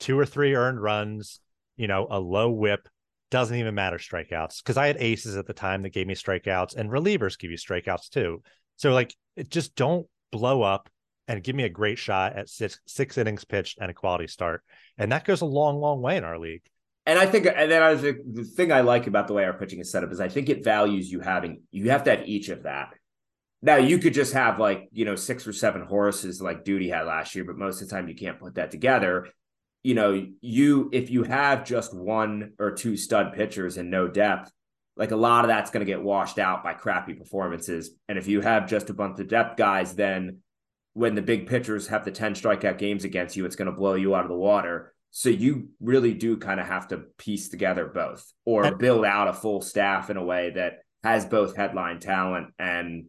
two or three earned runs, you know, a low WHIP. Doesn't even matter strikeouts because I had aces at the time that gave me strikeouts, and relievers give you strikeouts too. So like, it just don't blow up and give me a great shot at six six innings pitched and a quality start, and that goes a long, long way in our league. And I think, and then I was, the thing I like about the way our pitching is set up is I think it values you having, you have to have each of that. Now you could just have like, you know, six or seven horses like Duty had last year, but most of the time you can't put that together. You know, you, if you have just one or two stud pitchers and no depth, like a lot of that's going to get washed out by crappy performances. And if you have just a bunch of depth guys, then when the big pitchers have the 10 strikeout games against you, it's going to blow you out of the water. So you really do kind of have to piece together both or build out a full staff in a way that has both headline talent and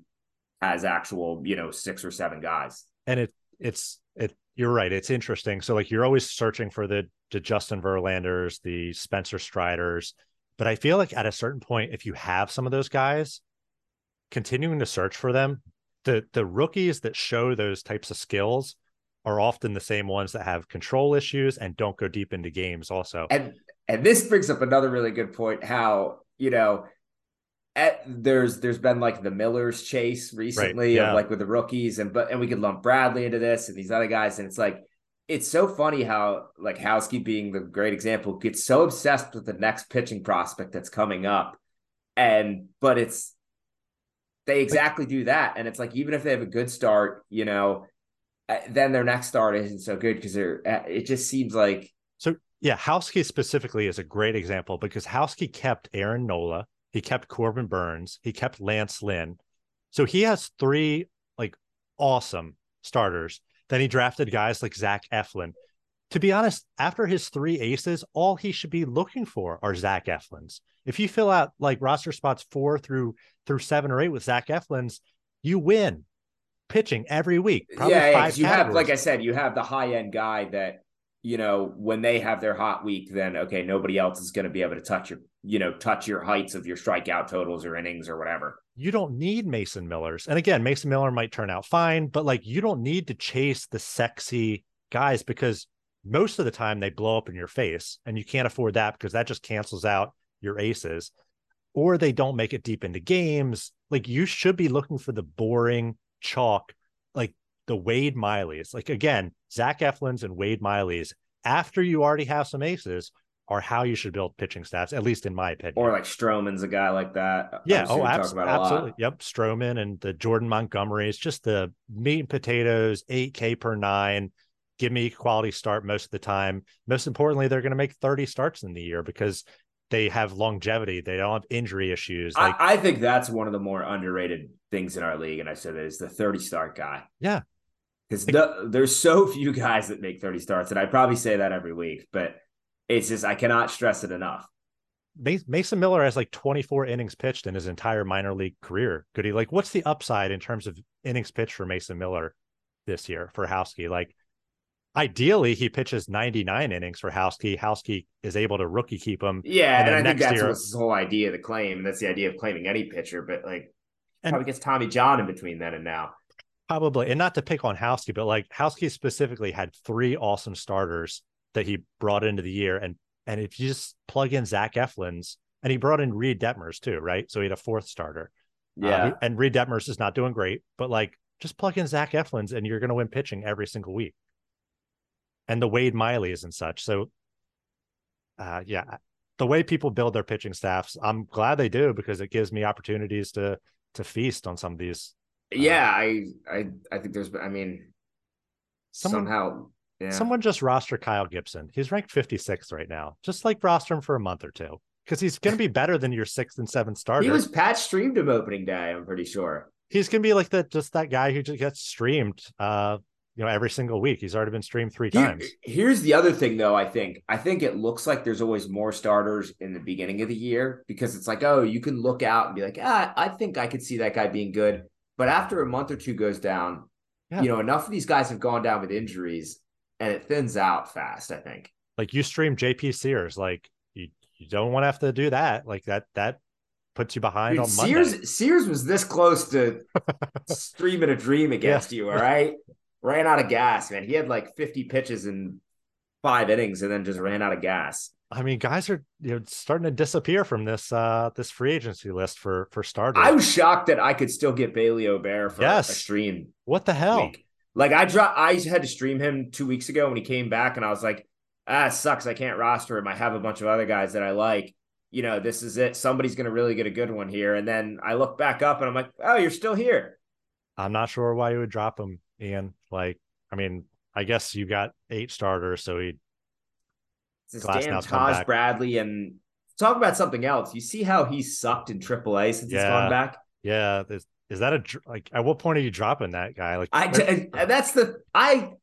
has actual, you know, six or seven guys. And it it's it you're right. It's interesting. So like you're always searching for the the Justin Verlanders, the Spencer Striders. But I feel like at a certain point, if you have some of those guys, continuing to search for them, the the rookies that show those types of skills are often the same ones that have control issues and don't go deep into games also. And and this brings up another really good point how, you know, at, there's there's been like the Miller's chase recently right, yeah. of like with the rookies and but and we could lump Bradley into this and these other guys and it's like it's so funny how like Houski being the great example gets so obsessed with the next pitching prospect that's coming up and but it's they exactly do that and it's like even if they have a good start you know then their next start isn't so good because they're uh, it just seems like so yeah Houski specifically is a great example because Houski kept Aaron Nola he kept Corbin Burnes, he kept Lance Lynn. So he has three like awesome starters. Then he drafted guys like Zach Eflin. To be honest after his three aces all he should be looking for are Zach Eflins. If you fill out like roster spots four through through seven or eight with Zach Eflins you win pitching every week. yeah, yeah you have, like I said, you have the high end guy that you know when they have their hot week, then okay, nobody else is going to be able to touch your, you know, touch your heights of your strikeout totals or innings or whatever. You don't need Mason Millers, and again, Mason Miller might turn out fine, but like you don't need to chase the sexy guys because most of the time they blow up in your face, and you can't afford that because that just cancels out your aces, or they don't make it deep into games. Like you should be looking for the boring chalk like the Wade Miley's. Like again, Zach Eflin's and Wade Miley's after you already have some aces are how you should build pitching staffs, at least in my opinion. Or like Stroman's a guy like that. Yeah. Oh, abs- absolutely. Yep. Stroman and the Jordan Montgomery. It's just the meat and potatoes, 8K per nine. Give me quality start most of the time. Most importantly, they're going to make 30 starts in the year because they have longevity. They don't have injury issues. Like, I, I, think that's one of the more underrated things in our league. And I said that is the 30 start guy. Yeah. Because the, there's so few guys that make 30 starts. And I probably say that every week, but it's just, I cannot stress it enough. Mason Miller has like 24 innings pitched in his entire minor league career. Could he like, what's the upside in terms of innings pitched for Mason Miller this year for Houski? Like, ideally he pitches 99 innings for Houski. Houski is able to rookie keep him. Yeah, and, and I think that's year, what's the whole idea of the claim. That's the idea of claiming any pitcher, but like and, probably gets Tommy John in between then and now. Probably, and not to pick on Houski, but like Houski specifically had three awesome starters that he brought into the year, and and if you just plug in Zach Eflin's and he brought in Reid Detmers too, right? So he had a fourth starter. Uh, yeah, uh, and Reid Detmers is not doing great, but like just plug in Zach Eflin's and you're going to win pitching every single week. And the Wade Miley's and such. So, uh, yeah, the way people build their pitching staffs, I'm glad they do because it gives me opportunities to to feast on some of these. Uh, yeah, I I I think there's. I mean, someone, somehow. Yeah. Someone just roster Kyle Gibson. He's ranked 56th right now. Just like roster him for a month or two because he's going to be better than your sixth and seventh starter. He was Pat streamed him opening day. I'm pretty sure he's going to be like that. Just that guy who just gets streamed. Uh, you know, every single week. He's already been streamed three times. here's the other thing, though. I think I think it looks like there's always more starters in the beginning of the year because it's like, oh, you can look out and be like, ah, I think I could see that guy being good. But after a month or two goes down, yeah. you know, enough of these guys have gone down with injuries, and it thins out fast. I think. Like you stream JP Sears, like you you don't want to have to do that. Like that that puts you behind Dude, on Monday. Sears Sears was this close to streaming a dream against yeah. you. All right ran out of gas, man. He had like 50 pitches in five innings and then just ran out of gas. I mean, guys are you know starting to disappear from this uh this free agency list for for starters. I was shocked that I could still get Bailey Ober for yes. a stream. What the hell? Week. Like I dropped I had to stream him two weeks ago when he came back, and I was like, ah, sucks. I can't roster him. I have a bunch of other guys that I like. You know, this is it. Somebody's gonna really get a good one here. And then I look back up and I'm like, oh, you're still here. I'm not sure why you would drop him. Ian. Like, I mean, I guess you got eight starters, so he. This damn Taj Bradley and talk about something else. You see how he sucked in AAA since yeah. he's gone back. Yeah, is, is that a like? At what point are you dropping that guy? Like, I that's the I.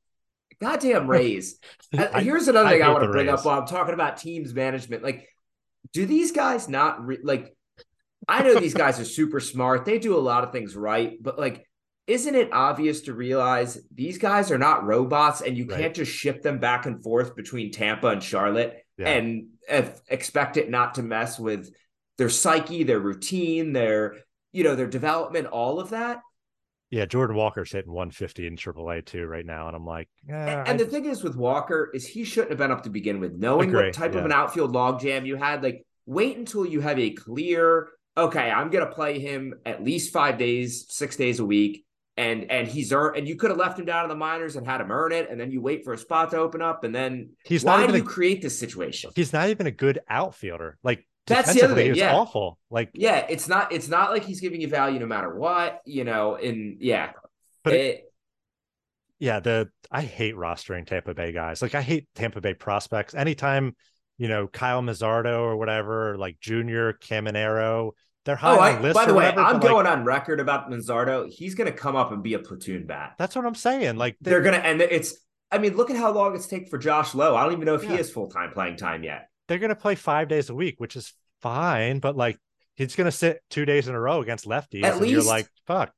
Goddamn Rays. Uh, I, Here's another thing I, I want to bring Rays. up while I'm talking about teams management. Like, do these guys not re- like? I know these guys are super smart. They do a lot of things right, but like isn't it obvious to realize these guys are not robots and you right. can't just ship them back and forth between Tampa and Charlotte yeah. and expect it not to mess with their psyche, their routine, their you know their development, all of that? Yeah, Jordan Walker's hitting 150 in AAA too right now, and I'm like, yeah, and, and the thing is with Walker is he shouldn't have been up to begin with, knowing what type yeah. of an outfield logjam you had. Like, wait until you have a clear, okay, I'm gonna play him at least five days, six days a week and and he's earned and you could have left him down in the minors and had him earn it and then you wait for a spot to open up and then he's why do you a, create this situation? He's not even a good outfielder. Like that's the other thing yeah. awful. Like yeah it's not it's not like he's giving you value no matter what you know and yeah. But it, it, yeah the i hate rostering tampa bay guys. Like i hate tampa bay prospects. Anytime you know kyle manzardo or whatever or like junior caminero they're oh, high oh, I, on By the way, whatever, I'm going like, on record about Manzardo. He's going to come up and be a platoon bat. That's what I'm saying. Like they're, they're going to, and it's. I mean, look at how long it's taken for Josh Lowe. I don't even know if yeah. he has full time playing time yet. They're going to play five days a week, which is fine, but like he's going to sit two days in a row against lefties. At least, you're like, fuck.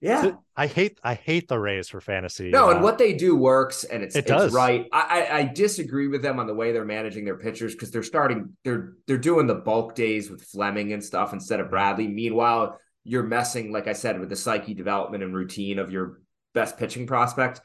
Yeah, I hate I hate the Rays for fantasy. No, uh, and what they do works, and it's it it's does. right. I, I, I disagree with them on the way they're managing their pitchers because they're starting they're they're doing the bulk days with Fleming and stuff instead of Bradley. Meanwhile, you're messing, like I said, with the psyche development and routine of your best pitching prospect.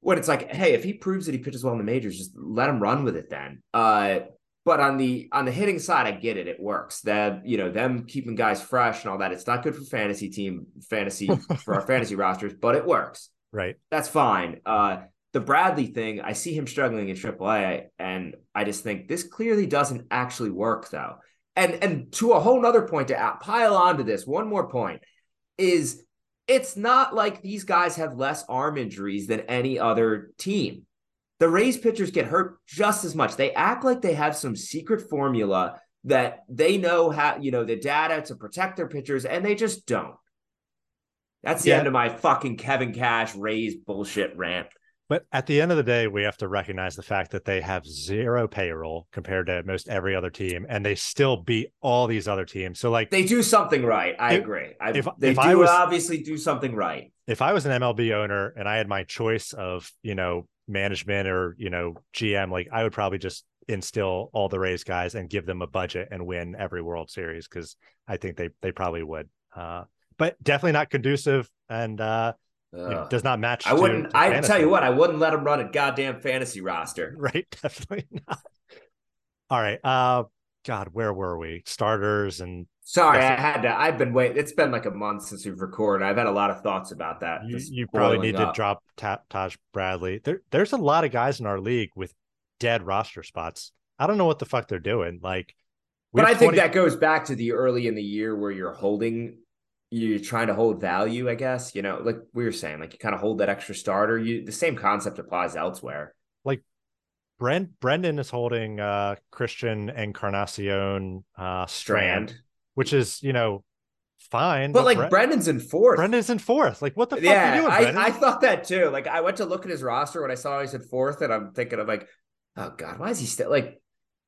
When it's like, hey, if he proves that he pitches well in the majors, just let him run with it. Then, uh, but on the on the hitting side, I get it. It works. That you know them keeping guys fresh and all that. It's not good for fantasy team fantasy for our fantasy rosters, but it works. Right. That's fine. Uh, the Bradley thing, I see him struggling in AAA, and I just think this clearly doesn't actually work though. And and to a whole nother point to pile onto this, one more point is it's not like these guys have less arm injuries than any other team the Rays pitchers get hurt just as much. They act like they have some secret formula that they know how, you know, the data to protect their pitchers, and they just don't. That's the yeah. end of my fucking Kevin Cash Rays bullshit rant. But at the end of the day, we have to recognize the fact that they have zero payroll compared to most every other team, and they still beat all these other teams. So, like, they do something right. I if, agree. I, if, they if do I was, obviously do something right. If I was an MLB owner and I had my choice of, you know, management or you know GM, like I would probably just instill all the Rays guys and give them a budget and win every World Series because I think they they probably would. Uh, but definitely not conducive and uh, you know, does not match. I wouldn't. I tell you what, I wouldn't let him run a goddamn fantasy roster. Right, definitely not. All right. Uh, God, where were we? Starters and sorry, I had to. I've been waiting. It's been like a month since we've recorded. I've had a lot of thoughts about that. You, you probably need up. to drop Ta- Taj Bradley. There, there's a lot of guys in our league with dead roster spots. I don't know what the fuck they're doing. Like, but I 20... think that goes back to the early in the year where you're holding, you're trying to hold value. I guess you know, like we were saying, like you kind of hold that extra starter. You the same concept applies elsewhere. Like Brent Brendan is holding uh Christian Encarnacion uh Strand, Strand, which is, you know, fine. But, but like Brendan's in fourth. Brendan's in fourth. Like what the fuck yeah, doing, I, I thought that too. Like I went to look at his roster when I saw he's in fourth, and I'm thinking of like, oh God, why is he still like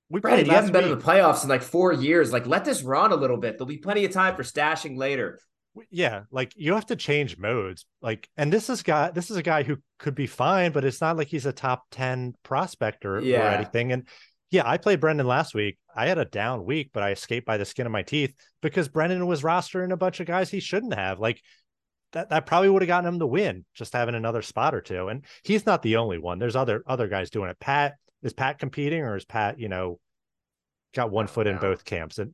we Brendan, you haven't been in the playoffs in like four years. Like, let this run a little bit. There'll be plenty of time for stashing later yeah like you have to change modes like and this is guy this is a guy who could be fine but it's not like he's a top 10 prospect or, yeah. or anything and yeah i played brendan last week i had a down week but i escaped by the skin of my teeth because brendan was rostering a bunch of guys he shouldn't have like that, that probably would have gotten him the win just having another spot or two and he's not the only one there's other other guys doing it pat is pat competing or is pat you know got one foot in both camps and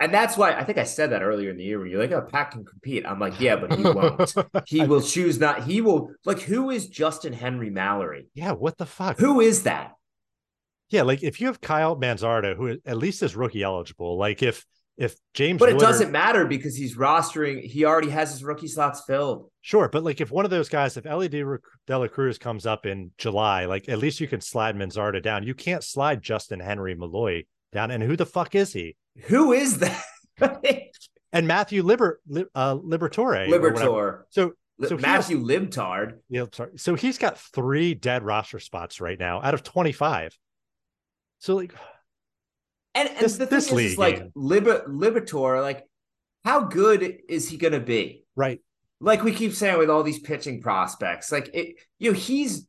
and that's why I think I said that earlier in the year when you're like, oh, Pat can compete. I'm like, yeah, but he won't. he will choose not. He will like who is Justin Henry Malloy? Yeah, what the fuck? Who is that? Yeah, like if you have Kyle Manzardo, who at least is rookie eligible, like if if James, but it doesn't matter because he's rostering. He already has his rookie slots filled. Sure, but like if one of those guys, if Elly De La Cruz comes up in July, like at least you can slide Manzardo down. You can't slide Justin Henry Malloy down. And who the fuck is he? Who is that? and Matthew Liber, uh. Liberatore. So, so Matthew has, Libtard. Yeah, sorry. So he's got three dead roster spots right now out of 25. So like, and, and this, the this league, is, like Liber, Liberatore, like how good is he going to be? Right. Like we keep saying with all these pitching prospects, like it, you know, he's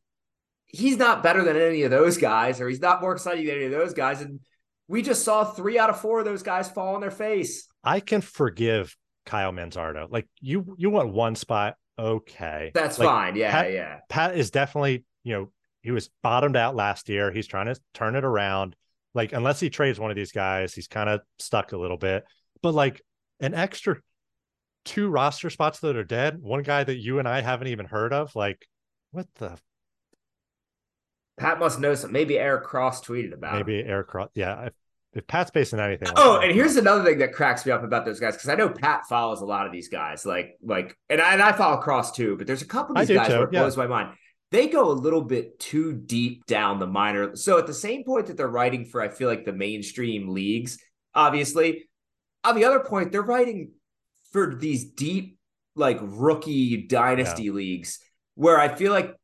he's not better than any of those guys, or he's not more exciting than any of those guys, and we just saw three out of four of those guys fall on their face. I can forgive Kyle Manzardo. Like you, you want one spot, okay, that's like, fine. Yeah, Pat, yeah. Pat is definitely, you know, he was bottomed out last year. He's trying to turn it around. Like unless he trades one of these guys, he's kind of stuck a little bit. But like an extra two roster spots that are dead, one guy that you and I haven't even heard of, like what the Pat must know some. Maybe Eric Cross tweeted about. Maybe Eric Cross. Yeah, if, if Pat's basing anything. oh, and here's another thing that cracks me up about those guys because I know Pat follows a lot of these guys. Like, like, and I, and I follow Cross too. But there's a couple of these guys too, where it yeah. blows my mind. They go a little bit too deep down the minor. So at the same point that they're writing for, I feel like the mainstream leagues. Obviously, on the other point, they're writing for these deep, like rookie dynasty yeah. leagues where I feel like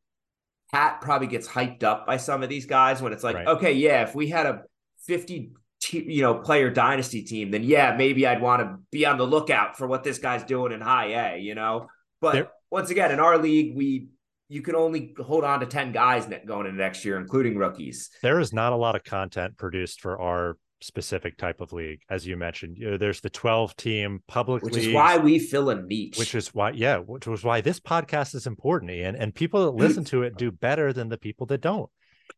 Pat probably gets hyped up by some of these guys when it's like, right. okay, yeah, if we had a 50 you know player dynasty team, then yeah, maybe I'd want to be on the lookout for what this guy's doing in high A, you know. But there, once again, in our league, we you can only hold on to 10 guys going into next year, including rookies. There is not a lot of content produced for our specific type of league, as you mentioned. You know, there's the 12 team public which leagues, is why we fill a niche. Which is why, yeah, which was why this podcast is important, Ian. And people that listen to it do better than the people that don't.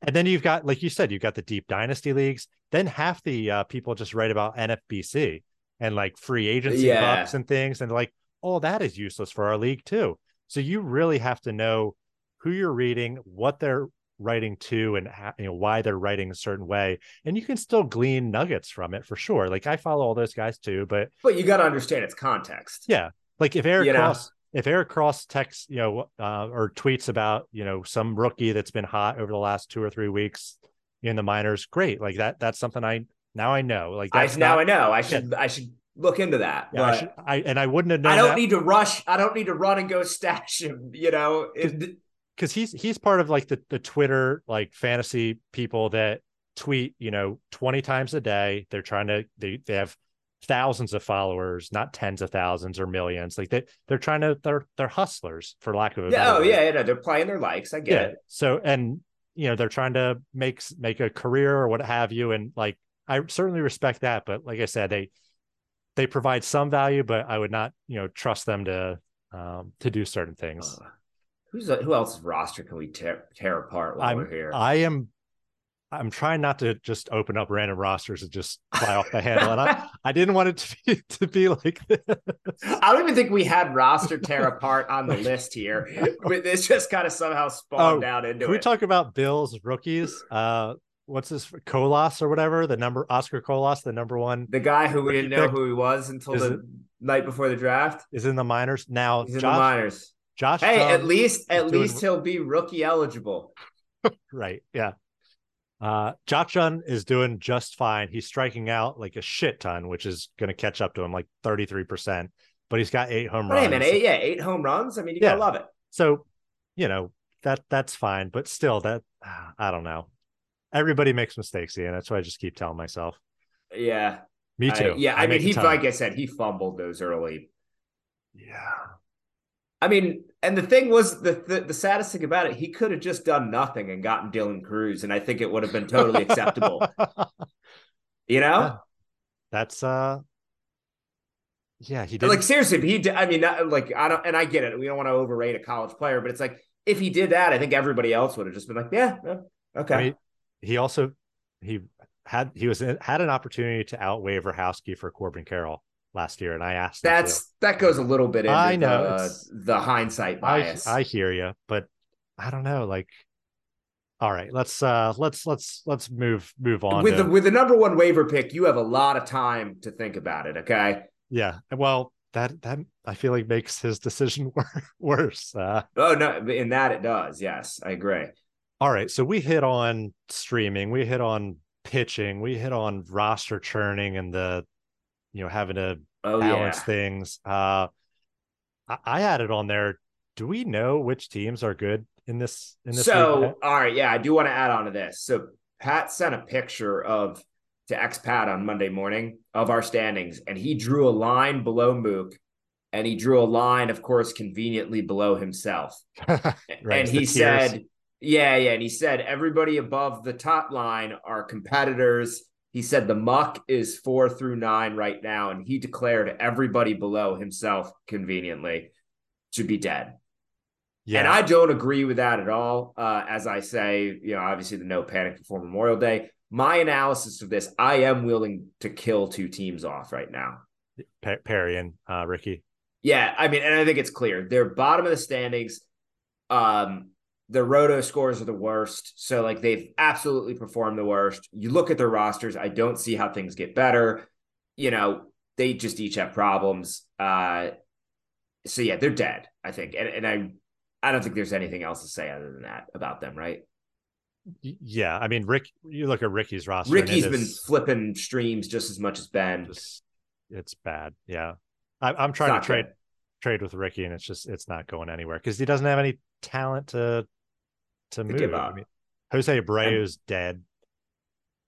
And then you've got, like you said, you've got the deep dynasty leagues. Then half the uh, people just write about NFBC and like free agency yeah. bucks and things, and like, oh, that is useless for our league too. So you really have to know who you're reading, what they're writing to and you know why they're writing a certain way. And you can still glean nuggets from it for sure. Like i follow all those guys too but but you got to understand its context. Yeah. Like if eric you cross know? if eric cross texts you know uh, or tweets about you know some rookie that's been hot over the last two or three weeks in the minors great. Like that that's something i now i know. Like I, now not, i know. I should yeah. i should look into that. Yeah, I, should, I, and I wouldn't have known. I don't that. need to rush. I don't need to run and go stash him. You know, because he's he's part of like the the Twitter like fantasy people that tweet you know 20 times a day they're trying to they, they have thousands of followers not tens of thousands or millions like they they're trying to they're they're hustlers for lack of a yeah oh yeah, yeah they're playing their likes i get yeah. it so and you know they're trying to make make a career or what have you and like i certainly respect that but like i said they they provide some value but i would not you know trust them to um to do certain things uh, Who's who else's roster can we tear, tear apart while I'm, we're here? I am I'm trying not to just open up random rosters and just fly off the handle. And I, I didn't want it to be to be like this. I don't even think we had roster tear apart on the list here. But this just kind of somehow spawned Oh, out into Can we talk about Bills rookies? Uh, what's this Colas or whatever the number Oscar Colas, the number one the guy who we didn't know who he was until Is the it- night before the draft. is in the minors now. He's in the Josh, minors. Josh, Hey, at least at doing- least he'll be rookie eligible. right, yeah. Uh, Josh Jung is doing just fine. He's striking out like a shit ton, which is going to catch up to him like 33%, but he's got eight home runs. hey, man, eight, yeah, eight home runs. I mean, you Yeah. gotta love it. So, you know, that that's fine, but still that I don't know. Everybody makes mistakes, Ian. That's why I just keep telling myself. Yeah, Me I- too. yeah, I, mean, he like I said, he fumbled those early. Yeah. I mean, and the thing was the the, the saddest thing about it, he could have just done nothing and gotten Dylan Crews, and I think it would have been totally acceptable. You know, Yeah. That's uh yeah, he did like seriously, he did. I mean, not, like I don't, and I get it. We don't want to overrate a college player, but it's like if he did that, I think everybody else would have just been like, yeah, yeah, okay. I mean, he also he had he was in, had an opportunity to outweigh Verhowski for Corbin Carroll last year, and I asked. That's that goes a little bit into I know, the, the hindsight I bias. I hear you, but I don't know. Like, all right, let's uh let's let's let's move move on. with to- the with the number one waiver pick, you have a lot of time to think about it. Okay. yeah, well, that that I feel like makes his decision wor- worse. Uh, Oh no, in that it does. Yes, I agree. All right, so we hit on streaming, we hit on pitching, we hit on roster churning and the you know having to Oh balance yeah. things. Uh, I, I added on there. Do we know which teams are good in this in this? So, league? all right, yeah, I do want to add on to this. So, Pat sent a picture of to expat on Monday morning of our standings, and he drew a line below Mook, and he drew a line, of course, conveniently below himself. right, and he said, yeah, yeah, and he said everybody above the top line are competitors. He said the muck is four through nine right now, and he declared everybody below himself conveniently to be dead. yeah, And I don't agree with that at all. Uh, as I say, you know, obviously the no panic before Memorial Day. My analysis of this, I am willing to kill two teams off right now. Pe- Perry and uh, Ricky. Yeah, I mean, and I think it's clear they're bottom of the standings. Um, the roto scores are the worst, so like they've absolutely performed the worst. You look at their rosters, I don't see how things get better. You know, they just each have problems. Uh, so yeah, they're dead. I think, and and I, I don't think there's anything else to say other than that about them, right? Yeah, I mean, Rick. You look at Ricky's roster. Ricky's been is flipping streams just as much as Ben. just- it's bad. Yeah, I, I'm trying to trade good. trade with Ricky, and it's just it's not going anywhere because he doesn't have any talent to to To give move. I up. mean, Jose Abreu's dead.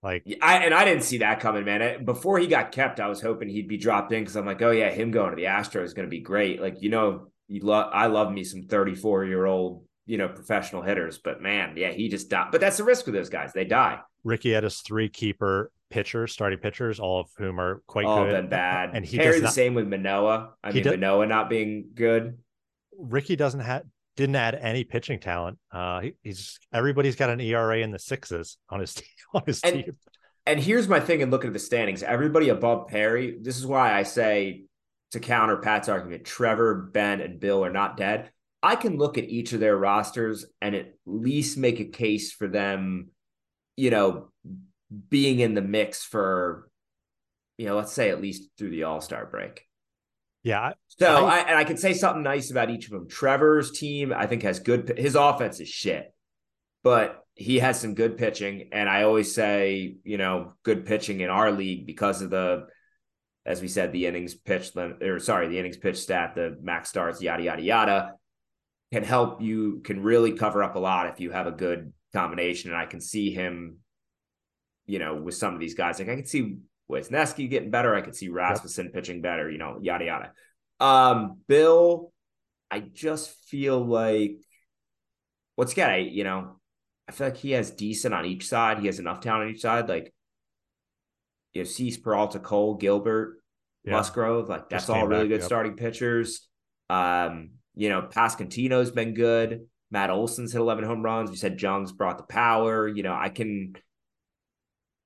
Like, I, and I didn't see that coming, man. I- Before he got kept, I was hoping he'd be dropped in because I'm like, oh yeah, him going to the Astros is going to be great. Like you know, you love I love me some 34 year old you know professional hitters, but man, yeah, he just died. But that's the risk with those guys; they die. Ricky had his three keeper pitchers, starting pitchers, all of whom are quite All good. been bad. And he Harry does the same with Manoah. I mean, do- Manoah not being good. Ricky doesn't have didn't add any pitching talent. Uh, he, he's everybody's got an ERA in the sixes on his team. On his And- team. And here's my thing and looking at the standings. Everybody above Perry. This is why I say to counter Pat's argument, Trevor, Ben, and Bill are not dead. I can look at each of their rosters and at least make a case for them, you know, being in the mix for, you know, let's say at least through the All Star break. Yeah, So I- I, and I can say something nice about each of them. Trevor's team, I think, has good. His offense is shit, but he has some good pitching. And I always say, you know, good pitching in our league because of the, as we said, the innings pitch limit, or sorry, the innings pitch stat, the max starts, yada yada yada, can help you. Can really cover up a lot if you have a good combination. And I can see him, you know, with some of these guys. Like I can see Wisniewski getting better. I could see Rasmussen pitching better. You know, yada yada. Um, Bill, I just feel like what's got I you know, I feel like he has decent on each side. He has enough talent on each side. Like you have Cease, Peralta, Cole, Gilbert, yeah. Musgrove. Like that's all really back, good yep. starting pitchers. Um, you know, Pasquantino's been good. Matt Olson's hit 11 home runs. We said Jung's brought the power. You know, I can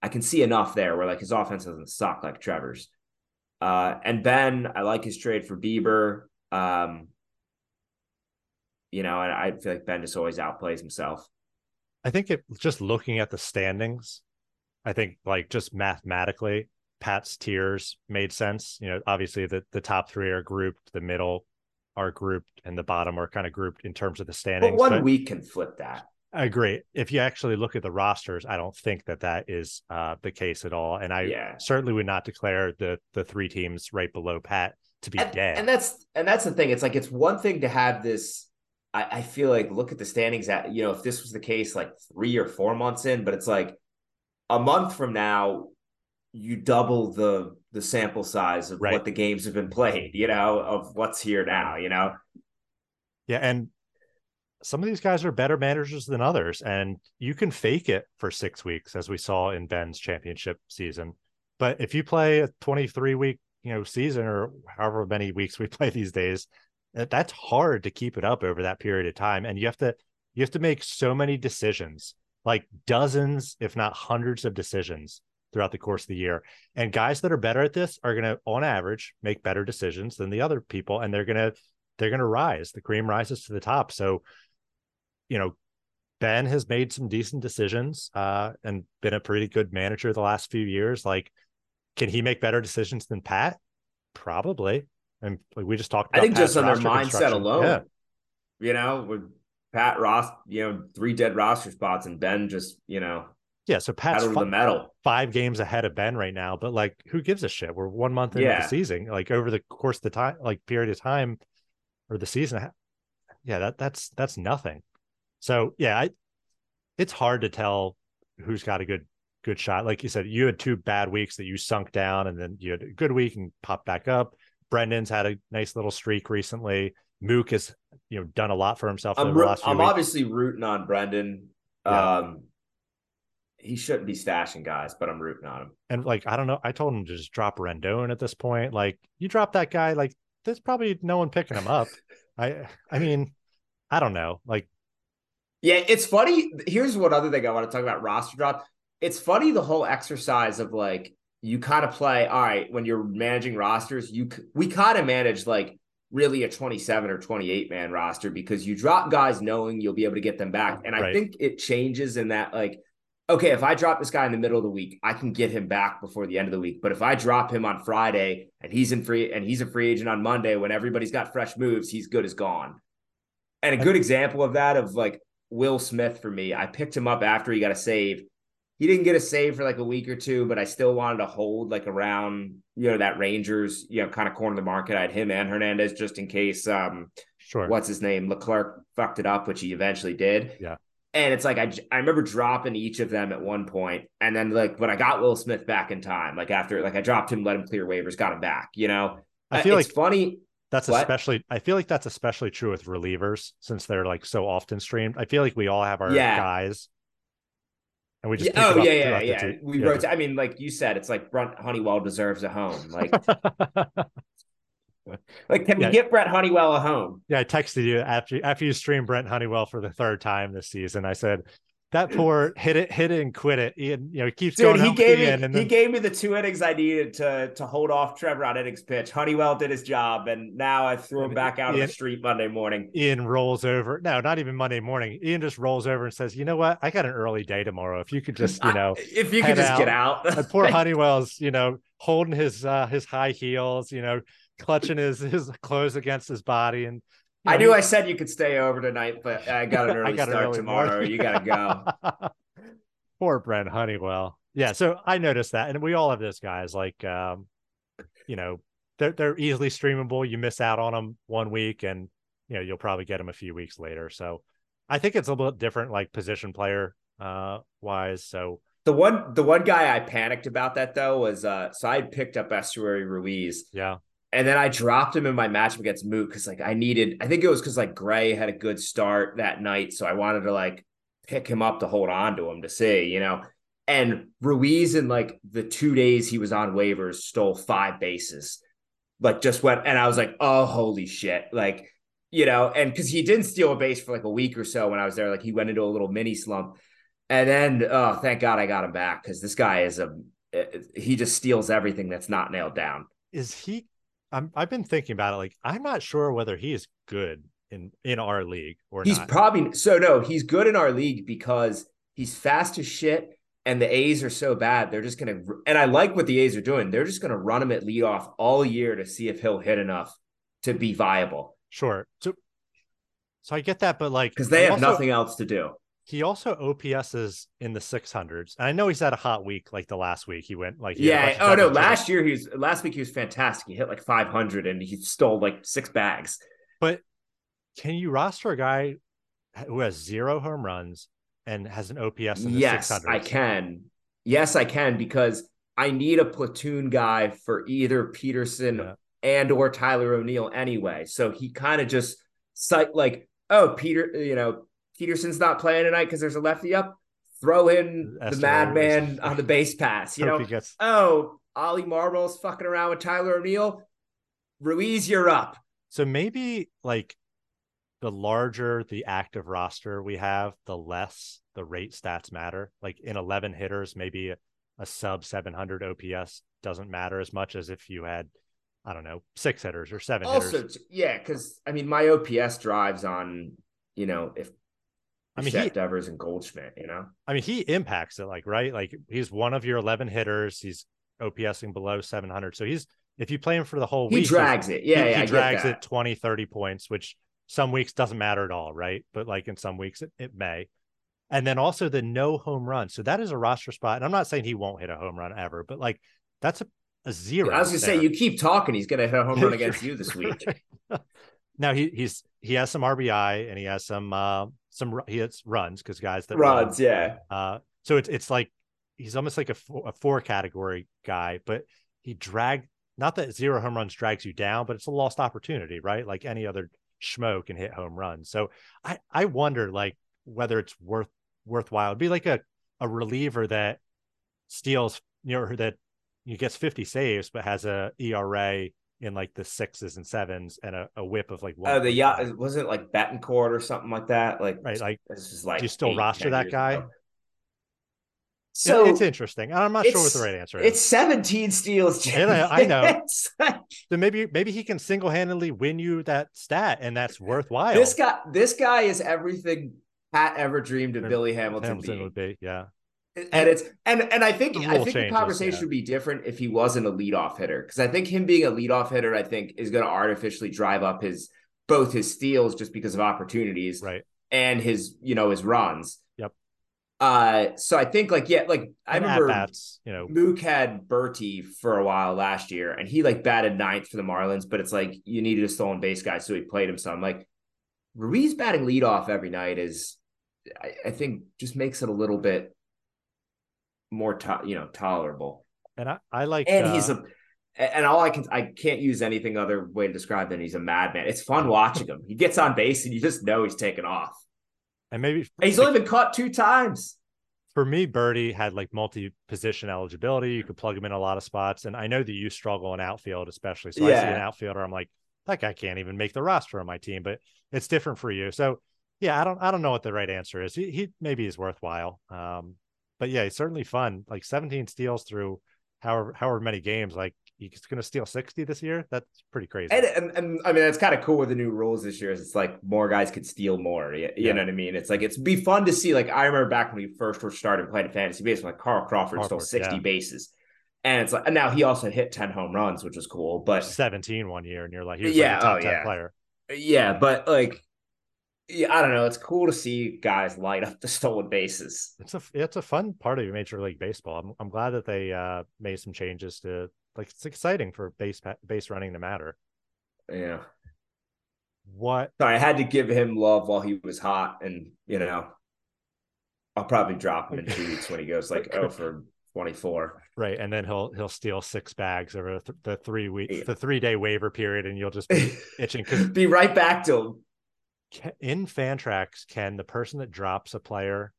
I can see enough there where like his offense doesn't suck like Trevor's. Uh, and Ben, I like his trade for Bieber. Um, you know, and I feel like Ben just always outplays himself. I think it just looking at the standings, I think like just mathematically, Pat's tiers made sense. You know, obviously the the top three are grouped, the middle are grouped, and the bottom are kind of grouped in terms of the standings. But one but week can flip that. I agree. If you actually look at the rosters, I don't think that that is uh, the case at all. And I yeah. certainly would not declare the the three teams right below Pat to be and, dead. And that's and that's the thing. It's like it's one thing to have this. I, I feel like look at the standings at you know if this was the case like three or four months in, but it's like a month from now you double the the sample size of right. what the games have been played. You know of what's here now. You know. Yeah, and some of these guys are better managers than others, and you can fake it for six weeks, as we saw in Ben's championship season. But if you play a 23 week, you know, season or however many weeks we play these days, that's hard to keep it up over that period of time. And you have to you have to make so many decisions, like dozens, if not hundreds of decisions throughout the course of the year. And guys that are better at this are going to, on average, make better decisions than the other people, and they're going to they're going to rise. The cream rises to the top. So you know, Ben has made some decent decisions uh, and been a pretty good manager the last few years. Like, can he make better decisions than Pat? Probably. And like we just talked. I think Pat's just on their mindset alone. Yeah. You know, with Pat Ross, you know, three dead roster spots, and Ben just, you know, yeah. So Pat's five, the metal. five games ahead of Ben right now, but like, who gives a shit? We're one month into yeah. the season. Like over the course of the time, like period of time, or the season. Yeah, that that's that's nothing. So yeah, I, it's hard to tell who's got a good good shot. Like you said, you had two bad weeks that you sunk down, and then you had a good week and popped back up. Brendan's had a nice little streak recently. Mook has you know done a lot for himself. I'm, ro- I'm obviously rooting on Brendan. Yeah. Um, he shouldn't be stashing guys, but I'm rooting on him. And like I don't know, I told him to just drop Rendon at this point. Like you drop that guy, like there's probably no one picking him up. I I mean, I don't know. Like yeah, it's funny. Here's one other thing I want to talk about roster drop. It's funny the whole exercise of like you kind of play. All right, when you're managing rosters, you we kind of manage like really a 27 or 28 man roster because you drop guys knowing you'll be able to get them back. And I right. think it changes in that like okay, if I drop this guy in the middle of the week, I can get him back before the end of the week. But if I drop him on Friday and he's in free and he's a free agent on Monday when everybody's got fresh moves, he's good as gone. And a good example of that of like Will Smith for me. I picked him up after he got a save. He didn't get a save for like a week or two, but I still wanted to hold like around, you know, that Rangers, you know, kind of corner of the market. I had him and Hernandez just in case um sure what's his name? Leclerc fucked it up, which he eventually did. Yeah. And it's like I, I remember dropping each of them at one point, and then like when I got Will Smith back in time, like after like I dropped him, let him clear waivers, got him back. You know, I feel it's like funny. That's what? especially I feel like that's especially true with relievers since they're like so often streamed. I feel like we all have our yeah. guys. And we just oh, yeah, oh yeah yeah yeah. we yeah. wrote. I mean, like you said, it's like Brent Honeywell deserves a home. Like, like can yeah. we get Brent Honeywell a home? Yeah, I texted you after after you streamed Brent Honeywell for the third time this season. I said, that poor hit it, hit it, and quit it. Ian, you know, he keeps Dude, going. He gave me then... he gave me the two innings I needed to to hold off Trevor on innings pitch. Honeywell did his job, and now I threw him back out Ian, on the street Monday morning. Ian rolls over. No, not even Monday morning. Ian just rolls over and says, "You know what? I got an early day tomorrow. If you could just, you know, I, if you could just out. get out." poor Honeywell's, you know, holding his uh his high heels, you know, clutching his his clothes against his body, and I knew I said you could stay over tonight, but I got an early got start early tomorrow. You got to go. Poor Brent Honeywell. Yeah, so I noticed that, and we all have those guys. Like, um, you know, they're they're easily streamable. You miss out on them one week, and you know you'll probably get them a few weeks later. So, I think it's a little different, like position player uh wise. So the one the one guy I panicked about that though was uh so I picked up Esteury Ruiz. Yeah. And then I dropped him in my matchup against Mook because like I needed, I think it was because like Gray had a good start that night. So I wanted to like pick him up to hold on to him to see, you know. And Ruiz in like the two days he was on waivers stole five bases. Like just went and I was like, oh holy shit. Like, you know, and because he didn't steal a base for like a week or so when I was there, like he went into a little mini slump. And then, oh, thank God I got him back because this guy is a eh, eh, he just steals everything that's not nailed down. Is he? I'm, I've been thinking about it. Like, I'm not sure whether he is good in in our league or he's not. probably so no. He's good in our league because he's fast as shit, and the A's are so bad. They're just gonna. And I like what the A's are doing. They're just gonna run him at leadoff all year to see if he'll hit enough to be viable. Sure. So, so I get that, but like because they have also, nothing else to do. He also OPSs in the 600s. And I know he's had a hot week like the last week. He went like, he yeah. Oh, no. Last year, he was, last week, he was fantastic. He hit like 500 and he stole like six bags. But can you roster a guy who has zero home runs and has an OPS in the yes, 600s? I can. Yes, I can because I need a platoon guy for either Pederson yeah. and or Tyler O'Neill anyway. So he kind of just like, oh, Peter, you know, Pederson's not playing tonight because there's a lefty up. Throw in the madman on the base pass. You know, gets... oh, Oli Marmol's fucking around with Tyler O'Neill. Ruiz, you're up. So maybe like the larger the active roster we have, the less the rate stats matter. Like in 11 hitters, maybe a, a sub 700 OPS doesn't matter as much as if you had, I don't know, six hitters or seven also, hitters. yeah, because I mean, my OPS drives on, you know, if I mean, Shaq he, Devers and Goldschmidt, you know? I mean, he impacts it, like, right? Like, he's one of your 11 hitters. He's OPSing below 700. So he's, if you play him for the whole week. he week, drags it. Yeah. He, yeah, he drags it 20, 30 points, which some weeks doesn't matter at all, right? But like in some weeks, it, it may. And then also the no home run. So that is a roster spot. And I'm not saying he won't hit a home run ever, but like that's a, a zero. I was gonna say you keep talking, he's gonna hit a home run against you this week. now he he's he has some RBI and he has some uh some he hits runs because guys that runs, run. yeah. Uh, so it's it's like he's almost like a four, a four category guy, but he dragged not that zero home runs drags you down, but it's a lost opportunity, right? Like any other schmo can hit home runs. So I I wonder like whether it's worth worthwhile. It'd be like a a reliever that steals you know that he gets 50 saves but has a ERA in like the sixes and sevens and a, a WHIP of like oh, one. Oh, the yacht was it like Betancourt or something like that? Like right, like this is like do you still roster that guy? Ago. So it's interesting. I'm not sure what the right answer is. It's 17 steals. I, I know. so maybe maybe he can single handedly win you that stat, and that's worthwhile. This guy, this guy is everything Pat ever dreamed of Billy Hamilton, Hamilton would be. Yeah, and it's and and I think I think changes, the conversation yeah. would be different if he wasn't a leadoff hitter because I think him being a leadoff hitter, I think, is going to artificially drive up his both his steals just because of opportunities, right, and his you know his runs. Yep uh, so I think like yeah, like I and remember bats, you know, Mook had Berti for a while last year, and he like batted ninth for the Marlins, but it's like you needed a stolen base guy, so he played him some. Like Ruiz batting leadoff every night is, I, I think, just makes it a little bit more, to, you know, tolerable. And I, I like, and uh, he's a, and all I can, I can't use anything other way to describe than he's a madman. It's fun watching him. He gets on base, and you just know he's taking off and maybe he's only been caught two times. For me, Berti had like multi-position eligibility. You could plug him in a lot of spots, and I know that you struggle in outfield, especially. So yeah. I see an outfielder, I'm like, that guy can't even make the roster on my team, but it's different for you. So yeah, I don't, I don't know what the right answer is. He, he maybe is worthwhile. Um, but yeah, it's certainly fun. Like 17 steals through however however many games. Like he's going to steal 60 this year. That's pretty crazy. And, and, and I mean, it's kind of cool with the new rules this year. Is it's like more guys could steal more. You, you yeah. know what I mean? It's like it's be fun to see. Like I remember back when we first were started playing fantasy baseball, like Carl Crawford, Crawford stole 60 yeah. bases. And it's like, and now he also hit 10 home runs, which was cool. But 17 one year, and you're like, he's yeah, like oh, top oh, 10 yeah. player. Yeah, but like yeah, I don't know. It's cool to see guys light up the stolen bases. It's a it's a fun part of your Major League Baseball. I'm I'm glad that they uh, made some changes to like it's exciting for base base running to matter. Yeah. What? Sorry, I had to give him love while he was hot, and you know, I'll probably drop him in two weeks when he goes like oh for 24. Right. And then he'll he'll steal six bags over the three week yeah. the three day waiver period and you'll just be itching because be right back to him in Fantrax, can the person that drops a player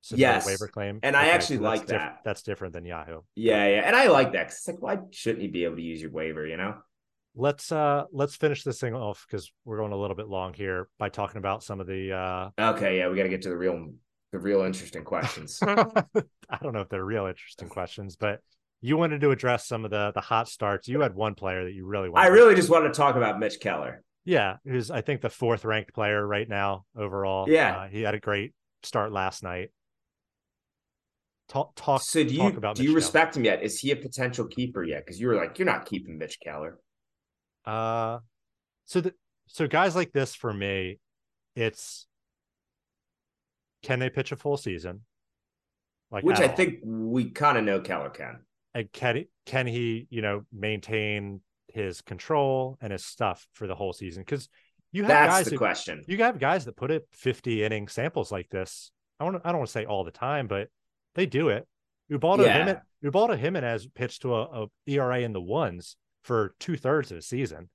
submit yes. A waiver claim? And okay, I actually so like that. that's different than Yahoo. Yeah, yeah, and I like that. It's like, why shouldn't you be able to use your waiver? You know. Let's uh let's finish this thing off because we're going a little bit long here by talking about some of the uh okay yeah we got to get to the real The real interesting questions. I don't know if they're real interesting questions, but you wanted to address some of the the hot starts. You had one player that you really wanted. I really just wanted to talk about Mitch Keller. Yeah, who's I think the fourth ranked player right now overall. Yeah, uh, he had a great start last night. Talk talk. So do talk you about do Mitch you Keller. respect him yet? Is he a potential keeper yet? Because you were like, you're not keeping Mitch Keller. Uh, so the so guys like this for me, it's can they pitch a full season? Like Which I all? think we kind of know Keller can. and can he, can he you know maintain his control and his stuff for the whole season? Because you have That's guys the who, question. you have guys that put up 50 inning samples like this. I want I don't want to say all the time, but they do it. Ubaldo Yeah. Jimenez, Ubaldo Jimenez pitched to a, a ERA in the ones for two thirds of the season,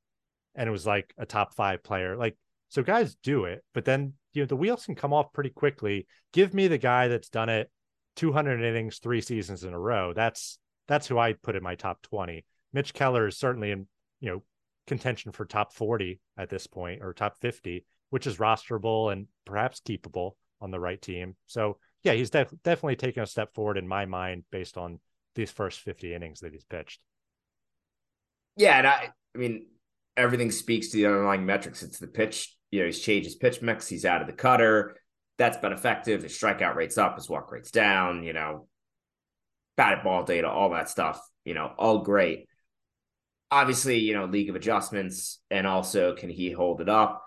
and it was like a top five player. Like so, guys do it, but then you know the wheels can come off pretty quickly. Give me the guy that's done it 200 innings three seasons in a row. That's that's who I put in my top 20. Mitch Keller is certainly in you know contention for top 40 at this point or top 50, which is rosterable and perhaps keepable on the right team. So yeah, he's def- definitely taken a step forward in my mind based on these first 50 innings that he's pitched. Yeah, and I, I mean, everything speaks to the underlying metrics. It's the pitch. You know, he's changed his pitch mix. He's out of the cutter. That's been effective. His strikeout rate's up. His walk rate's down. You know, batted ball data, all that stuff. You know, all great. Obviously, you know, league of adjustments, and also can he hold it up?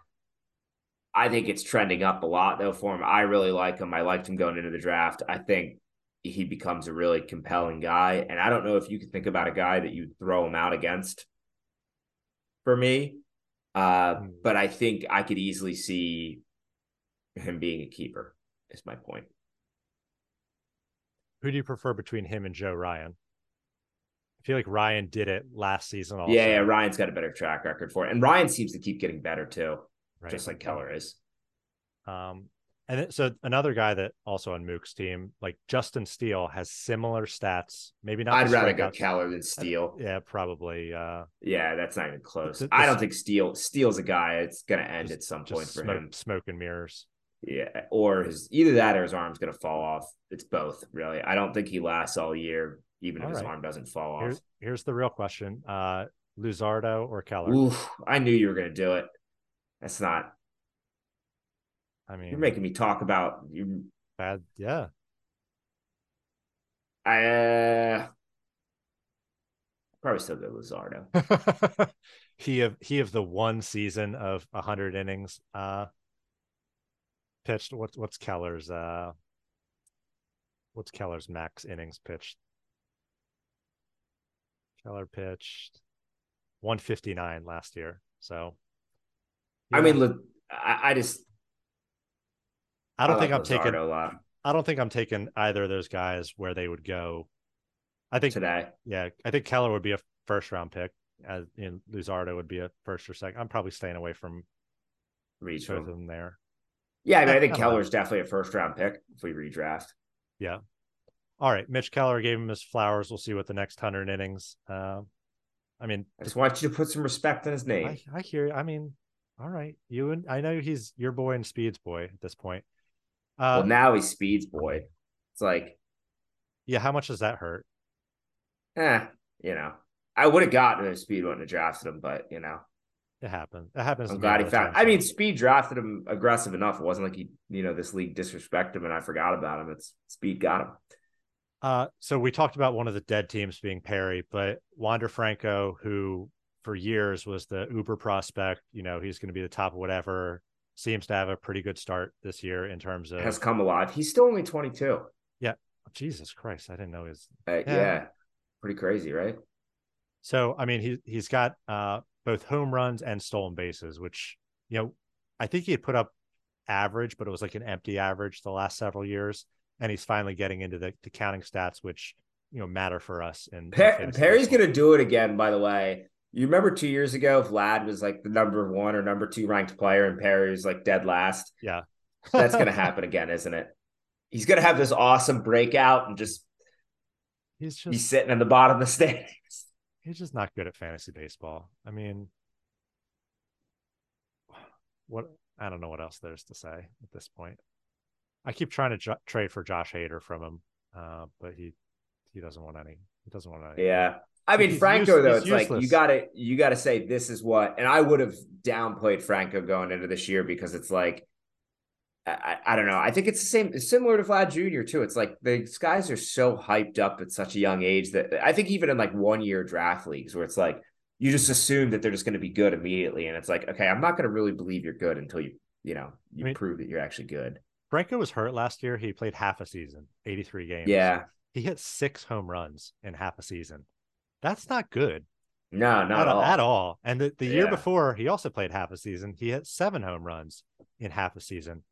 I think it's trending up a lot though for him. I really like him. I liked him going into the draft. I think he becomes a really compelling guy. And I don't know if you could think about a guy that you'd throw him out against for me. Uh, Hmm. but I think I could easily see him being a keeper, is my point. Who do you prefer between him and Joe Ryan? I feel like Ryan did it last season also. Yeah, yeah, Ryan's got a better track record for it. And Ryan seems to keep getting better too, right. just like Keller is. Um, and then, so another guy that also on Mook's team, like Justin Steele, has similar stats. Maybe not. I'd the rather go. Keller than Steele. Yeah, probably. Uh, Yeah, that's not even close. The- the- I don't think Steele Steele's a guy. It's gonna end just- at some point for smoke, him. smoke and mirrors. Yeah, or his either that or his arm's gonna fall off. It's both, really. I don't think he lasts all year, even if All his arm doesn't fall off. Here's here's the real question: uh, Luzardo or Keller? Oof, I knew you were gonna do it. That's not. I mean, You're making me talk about you. bad. Yeah, I uh, probably still go Luzardo. he of he of the one season of hundred innings uh pitched. What's what's Keller's uh what's Keller's max innings pitched? Keller pitched 159 last year. So I mean, look, I, I just I don't I think like I'm taking a lot I don't think I'm taking either of those guys where they would go. I think today. yeah, I think Keller would be a first round pick. As in Luzardo would be a first or second. I'm probably staying away from Reach both of them there. Yeah, I mean, I I think know. Keller's definitely a first round pick if we redraft. Yeah. All right. Mitch Keller gave him his flowers. We'll see what the next hundred innings. Uh, I mean, I just want you to put some respect in his name. I, I hear. you. I mean, all right. You and I know he's your boy and Speed's boy at this point. Uh, well, now he's Speed's boy. It's like, yeah. How much does that hurt? eh, you know, I would have gotten him if Speed wouldn't have drafted him, but you know, It happens. It happens. I'm glad he found. I mean. Speed drafted him aggressive enough. It wasn't like he, you know, this league disrespected him and I forgot about him. It's Speed got him. Uh, so we talked about one of the dead teams being Perry, but Wander Franco, who for years was the Uber prospect, you know, he's going to be the top of whatever, seems to have a pretty good start this year in terms of Has come alive. He's still only 22. Yeah. Jesus Christ. I didn't know his. Uh, yeah. Yeah. pretty crazy, right? So, I mean, he, he's got uh, both home runs and stolen bases, which, you know, I think he had put up average, but it was like an empty average the last several years. And he's finally getting into the, the counting stats, which, you know, matter for us. In, in Per- Perry's going to do it again, by the way. You remember two years ago, Vlad was like the number one or number two ranked player, and Perry was like dead last. Yeah. That's going to happen again, isn't it? He's going to have this awesome breakout and just he's just be sitting in the bottom of the standings. he's just not good at fantasy baseball. I mean, what I don't know what else there's to say at this point. I keep trying to trade for Josh Hader from him, uh, but he he doesn't want any. He doesn't want any. Yeah. I mean, He's Franco use- though, it's like you gotta you gotta say this is what and I would have downplayed Franco going into this year because it's like I, I I don't know. I think it's the same similar to Vlad Jr. too. It's like these guys are so hyped up at such a young age that I think even in like one year draft leagues where it's like you just assume that they're just going to be good immediately. And it's like, okay, I'm not going to really believe you're good until you, you know, you I mean- prove that you're actually good. Franco was hurt last year. He played half a season, 83 games. Yeah. He hit six home runs in half a season. That's not good No, not at all. at all. And the, the year before, he also played half a season. He hit seven home runs in half a season.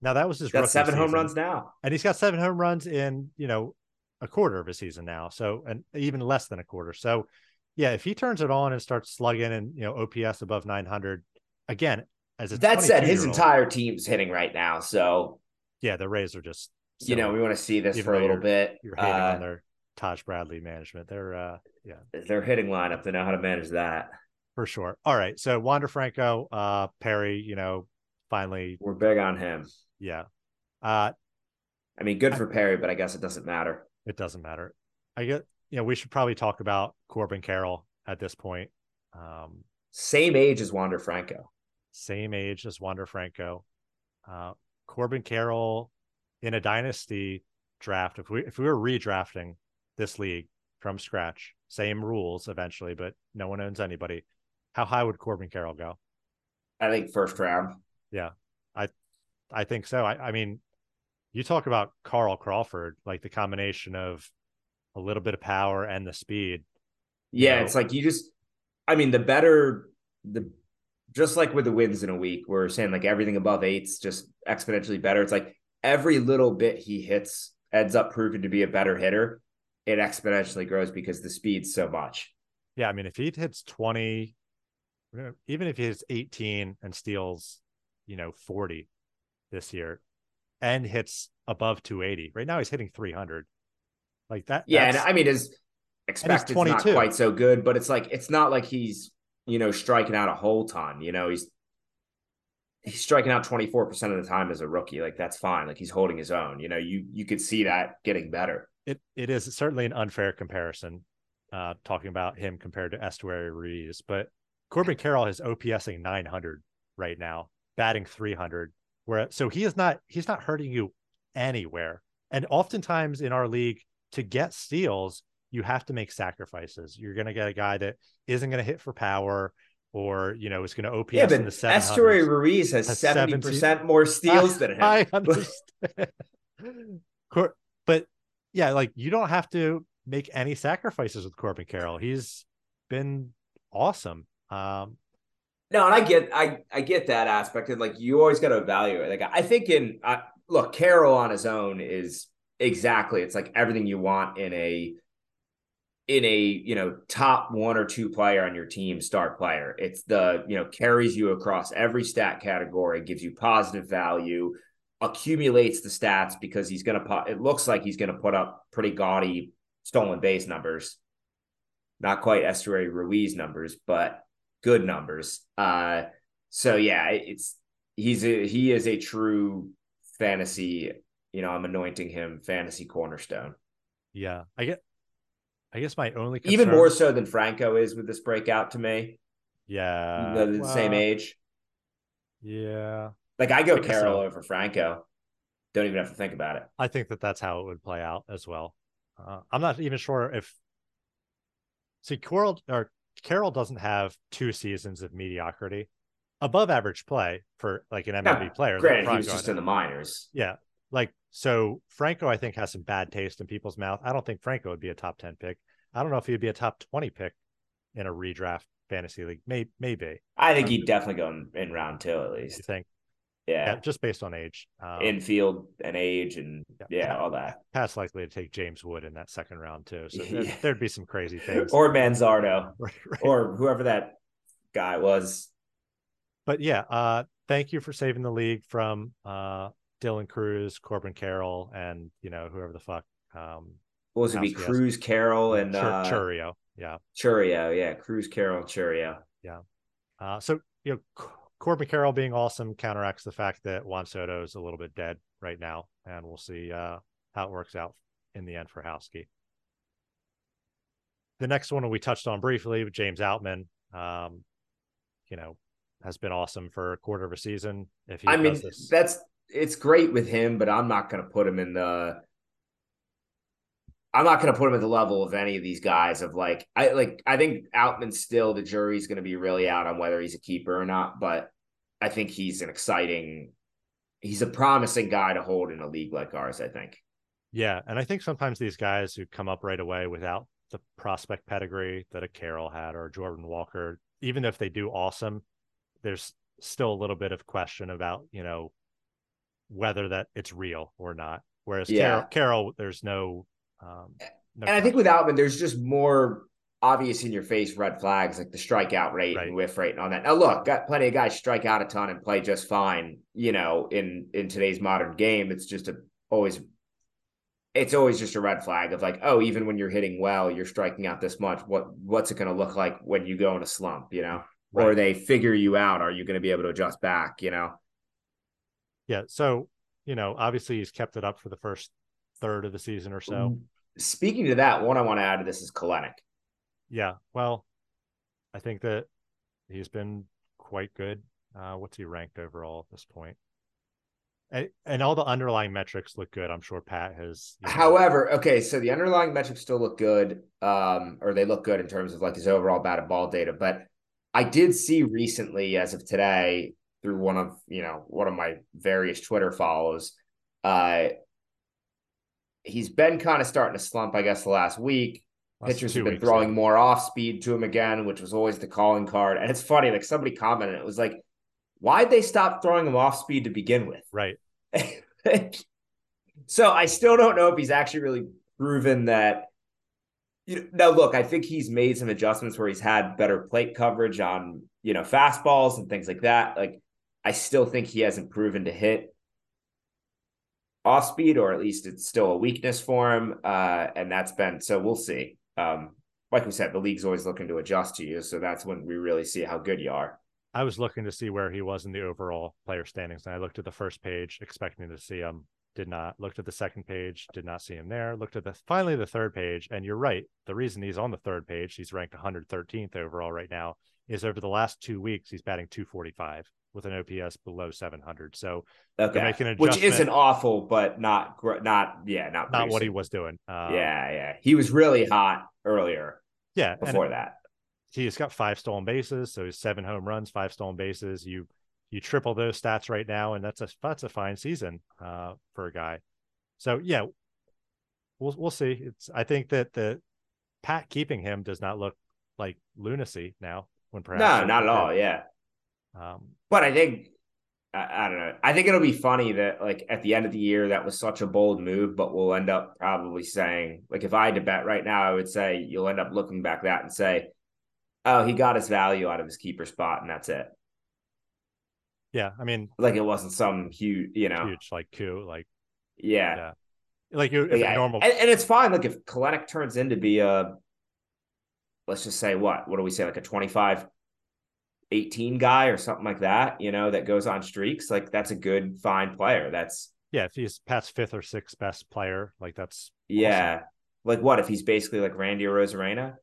Now that was his Got seven home runs now. and he's got seven home runs in you know a quarter of a season now so and even less than a quarter so yeah if he turns it on and starts slugging and you know ops above 900 again as a That said, his 22-year-old, entire team's hitting right now. So, yeah the rays are just you know, we want to see this for a little you're- bit. you're hating Uh, on their Taj Bradley management they're uh yeah their hitting lineup, they know how to manage that. for sure all right so Wander Franco uh Perry you know finally We're big on him. yeah uh I mean, good for Perry, but I guess it doesn't matter. it doesn't matter I get you know we should probably talk about Corbin Carroll at this point um Same age as Wander Franco. Same age as Wander Franco. Uh, Corbin Carroll in a dynasty draft. If we if we were redrafting this league from scratch, same rules eventually, but no one owns anybody. How high would Corbin Carroll go? I think first round. Yeah, I I think so. I, I mean, you talk about Carl Crawford, like the combination of a little bit of power and the speed. Yeah, know? it's like you just I mean, the better the just like with the wins in a week, we're saying like everything above eight's just exponentially better. It's like every little bit he hits ends up proving to be a better hitter. It exponentially grows because the speed's so much. Yeah, I mean, if he hits 20, even if he hits 18 and steals, you know, 40 this year and hits above 280, right now he's hitting 300. Like that. Yeah, and I mean his expected not quite so good, but it's like it's not like he's you know striking out a whole ton. You know, he's he's striking out 24% of the time as a rookie. Like that's fine. Like he's holding his own. You know, you you could see that getting better. it, it is certainly an unfair comparison, uh, talking about him compared to Esteury Ruiz, but Corbin Carroll is OPSing 900 right now, batting 300. Where so he is not he's not hurting you anywhere. And oftentimes in our league, to get steals, you have to make sacrifices. You're going to get a guy that isn't going to hit for power, or you know is going to OPS yeah, in the 700s. Esteury Ruiz has Has 70% more steals than him. I understand. Cor- but yeah, like you don't have to make any sacrifices with Corbin Carroll. He's been awesome. Um, No, and I get I I get that aspect, and like you always got to evaluate. Like I think in uh, look, Carroll on his own is exactly. It's like everything you want in a in a you know top one or two player on your team, star player. It's the you know carries you across every stat category, gives you positive value, accumulates the stats because he's gonna put. It looks like he's gonna put up pretty gaudy stolen base numbers. Not quite Esteury Ruiz numbers, but good numbers. Uh, so yeah, it's he's a he is a true fantasy. You know, I'm anointing him fantasy cornerstone, yeah, I get. I guess my only even more so than Franco is with this breakout to me. Yeah, They're the same age. Yeah, Like I go I guess Carroll so. over Franco. Don't even have to think about it. I think that that's how it would play out as well. Uh, I'm not even sure if see Carroll or Carroll doesn't have two seasons of mediocrity, above average play for like an MLB Yeah, player. Granted, he was just in the minors. Yeah. Like, so Franco, I think, has some bad taste in people's mouth. I don't think Franco would be a top 10 pick. I don't know if he'd be a top 20 pick in a redraft fantasy league. May, maybe. I think he'd definitely go in, in round two at least. You think? Yeah. Yeah, just based on age. Um, infield and age and yeah. yeah, all that. Pat's likely to take James Wood in that second round, too. So there, Yeah. there'd be some crazy things. Or Manzardo Right, right. or whoever that guy was. but yeah, uh, thank you for saving the league from uh, Dylan Crews, Corbin Carroll, and, you know, whoever the fuck. Um, What was it? Be. Crews, Carroll, and Chur- uh, Chourio. Yeah. Chourio. Yeah, Crews, Carroll, Chourio. Yeah. Uh, so you know, C- Corbin Carroll being awesome counteracts the fact that Juan Soto is a little bit dead right now, and we'll see uh, how it works out in the end for Houski. The next one we touched on briefly with James Outman, um, you know, has been awesome for a quarter of a season. If he I mean, this... that's it's great with him, but I'm not going to put him in the. I'm not going to put him at the level of any of these guys. Of like, I like, I think Outman still the jury's going to be really out on whether he's a keeper or not. But I think he's an exciting, he's a promising guy to hold in a league like ours. I think. Yeah, and I think sometimes these guys who come up right away without the prospect pedigree that a Carroll had or Jordan Walker, even if they do awesome, there's still a little bit of question about you know whether that it's real or not. Whereas yeah. Carroll, Carroll, there's no. Um, no and. I think with Outman, there's just more obvious in your face red flags like the strikeout rate right. and whiff rate and all that. Now look, got plenty of guys strike out a ton and play just fine. You know, in in today's modern game, it's just a always. It's always just a red flag of like, oh, even when you're hitting well, you're striking out this much. What what's it going to look like when you go in a slump? You know, right. or they figure you out. Are you going to be able to adjust back? You know. Yeah. So you know, obviously he's kept it up for the first third of the season or so. Speaking to that, one I want to add to this is Kelenic. Yeah, well, I think that he's been quite good. Uh, what's he ranked overall at this point? And, and all the underlying metrics look good. I'm sure Pat has. You know, However, okay, so the underlying metrics still look good, um, or they look good in terms of like his overall batted ball data. But I did see recently, as of today, through one of you know one of my various Twitter follows. Uh, he's been kind of starting to slump, I guess, the last week. Last Pitchers have been throwing more off speed to him again, which was always the calling card. And it's funny, like somebody commented, it was like, why'd they stop throwing him off speed to begin with? Right. so I still don't know if he's actually really proven that you know, now look, I think he's made some adjustments where he's had better plate coverage on, you know, fastballs and things like that. Like I still think he hasn't proven to hit off speed, or at least it's still a weakness for him. Uh, and that's been so we'll see. Um, like we said, the league's always looking to adjust to you, so that's when we really see how good you are. I was looking to see where he was in the overall player standings, and I looked at the first page, expecting to see him. Did not. Looked at the second page, did not see him there. Looked at the finally the third page, and you're right. The reason he's on the third page, he's ranked 113th overall right now, is over the last two weeks he's batting 245 with an OPS below 700. So okay. making an which isn't awful, but not not yeah, not not what he was doing. Um, yeah, yeah, he was really hot earlier. Yeah, before that, he's got five stolen bases, so he's seven home runs, five stolen bases. You you triple those stats right now, and that's a that's a fine season uh, for a guy. So yeah, we'll we'll see. It's I think that the Pat keeping him does not look like lunacy now. When perhaps no, not at all. Yeah, um, but I think I, I, don't know. I think it'll be funny that like at the end of the year that was such a bold move, but we'll end up probably saying like if I had to bet right now, I would say you'll end up looking back that and say, oh, he got his value out of his keeper spot, and that's it. Yeah, I mean, like it wasn't some huge, you know, huge like coup, like yeah, yeah. like you yeah. normal, and, and, it's fine. Like if Kelenic turns into be a, let's just say what, what do we say, like a twenty five 18 guy or something like that, you know, that goes on streaks, like that's a good, fine player. That's yeah. If he's Pat's fifth or sixth best player, like that's yeah. Awesome. Like what if he's basically like Randy Arozarena?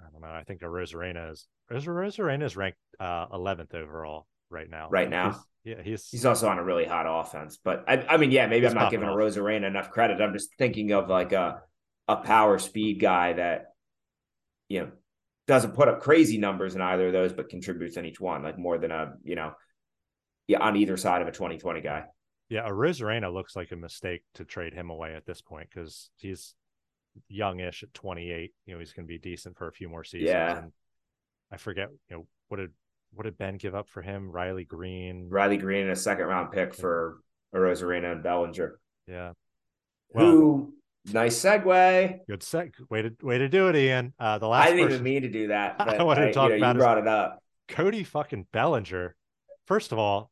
I don't know. I think Arozarena is Arozarena is ranked uh, 11th overall right now. Right now, he's, yeah, he's he's also on a really hot offense. But I, I mean, yeah, maybe I'm not giving Arozarena enough credit. I'm just thinking of like a a power speed guy that you know doesn't put up crazy numbers in either of those, but contributes in each one, like more than a, you know, yeah, on either side of a 2020 guy. Yeah, Arozarena looks like a mistake to trade him away at this point because he's youngish at 28. You know, he's going to be decent for a few more seasons. Yeah. And I forget, you know, what did what did Ben give up for him? Riley Greene, Riley Greene, and a second round pick for Arozarena and Bellinger. Yeah. Well, who Nice segue. Good seg. Way to way to do it, Ian. Uh, the last. I didn't person... even mean to do that. I wanted to talk you know, about. You brought it up. Cody fucking Bellinger. First of all,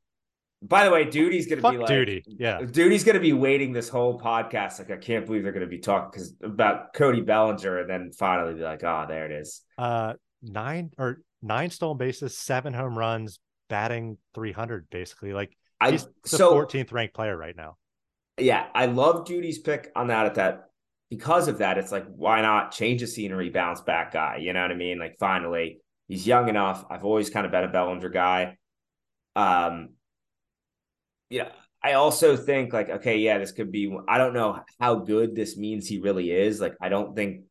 by the way, Duty's gonna be like Duty. Yeah, Duty's gonna be waiting this whole podcast. Like, I can't believe they're gonna be talking because about Cody Bellinger, and then finally be like, oh, there it is. Uh, nine or nine stolen bases, seven home runs, batting 300 basically. Like I he's the so 14th ranked player right now. Yeah, I love Judy's pick on that at that because of that. It's like why not change the scenery, bounce back guy? You know what I mean? Like finally, he's young enough. I've always kind of been a Bellinger guy. Um, yeah, I also think like okay, yeah, this could be. I don't know how good this means he really is. Like I don't think.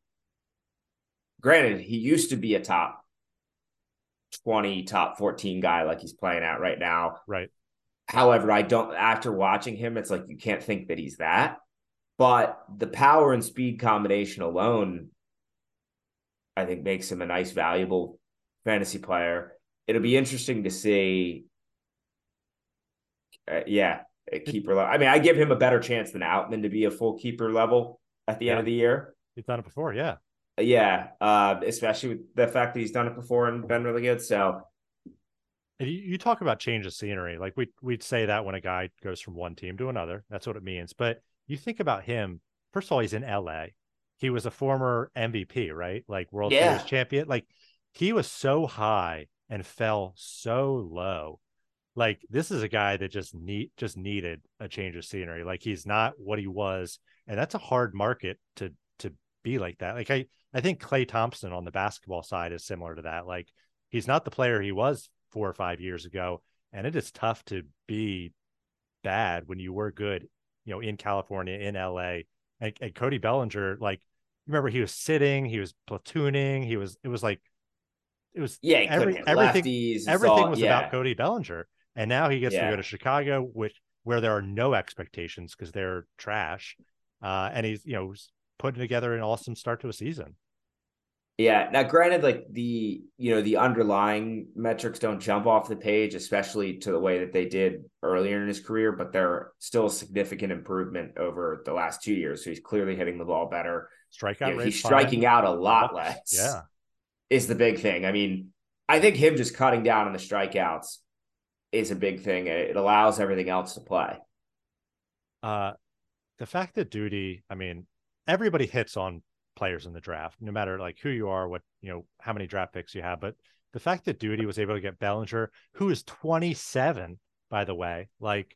Granted, he used to be a top 20, top 14 guy like he's playing at right now. Right. However, I don't after watching him, it's like you can't think that he's that. But the power and speed combination alone, I think, makes him a nice, valuable fantasy player. It'll be interesting to see. Uh, yeah, a keeper level. I mean, I give him a better chance than Outman to be a full keeper level at the Yeah. end of the year. He's done it before. Yeah. Yeah, uh, especially with the fact that he's done it before and been really good. So you, you talk about change of scenery. Like we we'd say that when a guy goes from one team to another. That's what it means. But you think about him. First of all, he's in LA. He was a former MVP, right? Like World Yeah. Series champion. Like he was so high and fell so low. Like this is a guy that just need just needed a change of scenery. Like he's not what he was, and that's a hard market to to be like that. Like I I think Klay Thompson on the basketball side is similar to that. Like he's not the player he was four or five years ago, and it is tough to be bad when you were good, you know, in California, in LA. And, and Cody Bellinger, like remember he was sitting, he was platooning, he was it was like it was yeah, every, everything lefties. Everything all- was yeah. about Cody Bellinger. And now he gets to go to Chicago, which where there are no expectations because they're trash. Uh, and he's you know putting together an awesome start to a season. Yeah. Now, granted, like the you know the underlying metrics don't jump off the page, especially to the way that they did earlier in his career, but they're still a significant improvement over the last two years. So he's clearly hitting the ball better. Strikeout You know, he's striking out a lot less. Yeah. is the big thing. I mean, I think him just cutting down on the strikeouts is a big thing. It allows everything else to play. Uh, the fact that Duty, I mean, everybody hits on players in the draft, no matter like who you are, what you know, how many draft picks you have. But the fact that Duty was able to get Bellinger, who is 27, by the way, like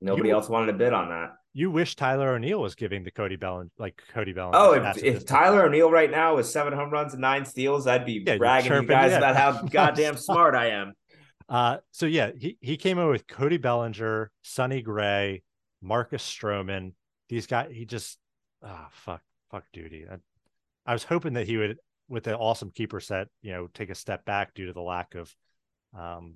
Nobody You- else wanted to bid on that. you wish Tyler O'Neill was giving the Cody Bellinger, like Cody Bellinger. Oh, if, if. Tyler O'Neill right now was seven home runs and nine steals, I'd be Yeah, bragging to you guys yeah. about how goddamn smart I am. Uh, so yeah, he, he came in with Cody Bellinger, Sonny Gray, Marcus Stroman. These guys, he just, ah, fuck, fuck duty. I, I was hoping that he would, with the awesome keeper set, you know, take a step back due to the lack of um,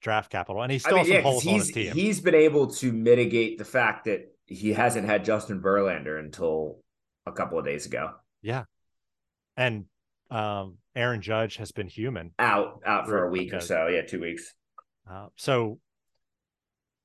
draft capital. And he still I mean, yeah, some 'cause holes on his he's team. he's been able to mitigate the fact that he hasn't had Justin Verlander until a couple of days ago. Yeah, and um, Aaron Judge has been human. Out out for a Right, week or so. Yeah, two weeks. Uh, so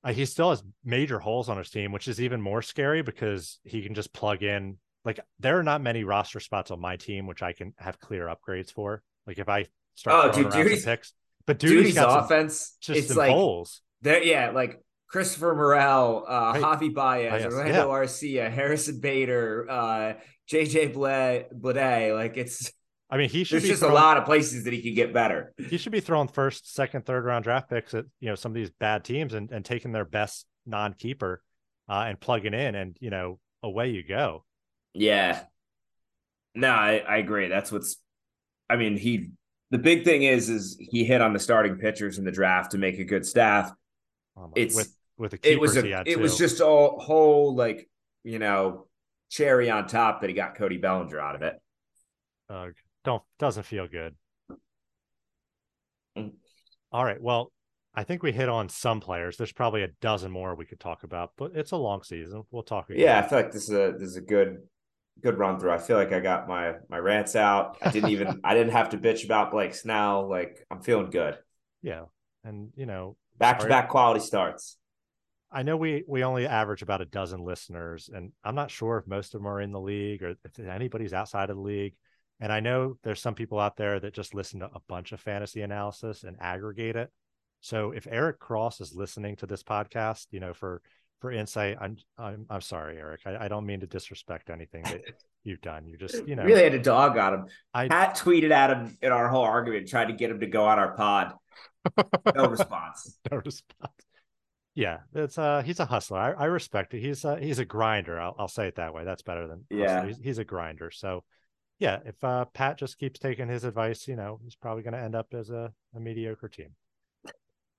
uh, he still has major holes on his team, which is even more scary because he can just plug in. Like there are not many roster spots on my team which I can have clear upgrades for. Like if I start Oh, throwing dude, around Duty's- picks, but Duty's, Duty's some, offense, just it's like holes. There, yeah, like Christopher Morel, uh, Right. Javi Baez, Baez, Orlando Arcia, Harrison Bader, uh, JJ Bleday, Bleday. Like it's I mean, he should there's just a lot of places that he could get better. he should be throwing first, second, third round draft picks at you know some of these bad teams and, and taking their best non keeper uh, and plugging in and you know away you go. Yeah. No, I, I agree. That's what's I mean, he the big thing is is he hit on the starting pitchers in the draft to make a good staff. Um, It's- with with the It was a it was just a whole like, you know, cherry on top that he got Cody Bellinger out of it. uh, don't doesn't feel good. Mm. All right. Well, I think we hit on some players. There's probably a dozen more we could talk about, but it's a long season. We'll talk again. Yeah, I feel like this is a this is a good good run through. I feel like I got my my rants out. I didn't even I didn't have to bitch about Blake Snell. Like I'm feeling good. Yeah. And you know, Back to back quality starts. I know we we only average about a dozen listeners, and I'm not sure if most of them are in the league or if anybody's outside of the league. And I know there's some people out there that just listen to a bunch of fantasy analysis and aggregate it. So if Eric Cross is listening to this podcast, you know, for for insight, I'm I'm I'm sorry, Eric. I, I don't mean to disrespect anything that you've done. You just you know Really had a dog on him. I Pat tweeted at him in our whole argument, tried to get him to go on our pod. no response. no response. Yeah, it's uh he's a hustler. I, I respect it. He's uh he's a grinder. I'll I'll say it that way. That's better than yeah. He's, he's, a grinder. So yeah, if uh Pat just keeps taking his advice, you know, he's probably going to end up as a, a mediocre team.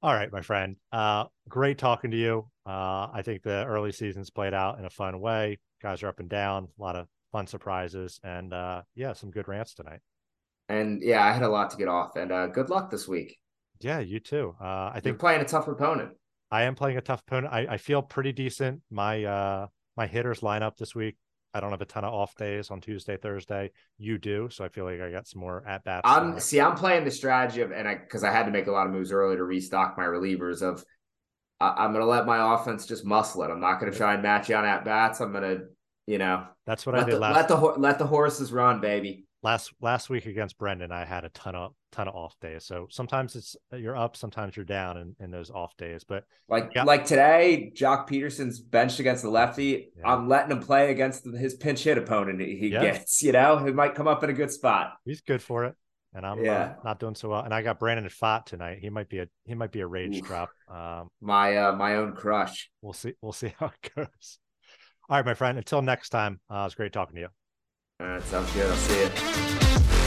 All right, my friend. Uh, great talking to you. Uh, I think the early seasons played out in a fun way. Guys are up and down, a lot of fun surprises, and uh, yeah, some good rants tonight. And yeah, I had a lot to get off, and uh, good luck this week. Yeah, you too. Uh, I think You're playing a tough opponent. I am playing a tough opponent. I, I feel pretty decent. My uh, my hitters line up this week I don't have a ton of off days on Tuesday, Thursday. You do, so I feel like I got some more at bats. I'm see, I'm playing the strategy of, and I because I had to make a lot of moves early to restock my relievers. Of I, am going to let my offense just muscle it. I'm not going to try and match you on at bats. I'm going to, you know, that's what I did the, last. Let the let the horses run, baby last last week against Brendan, I had a ton of ton of off days. So sometimes it's you're up, sometimes you're down in, in those off days. But like yeah. like today, Joc Pederson's benched against the lefty. Yeah. I'm letting him play against his pinch hit opponent he yeah. gets. You know, he might come up in a good spot. He's good for it. And I'm uh, yeah. Uh, not doing so well. And I got Brandon Pfaadt tonight. He might be a he might be a rage Oof. drop. Um, my uh, my own crush. We'll see. We'll see how it goes. All right, my friend. Until next time. Uh, it was great talking to you. All right, sounds good. I'll see you.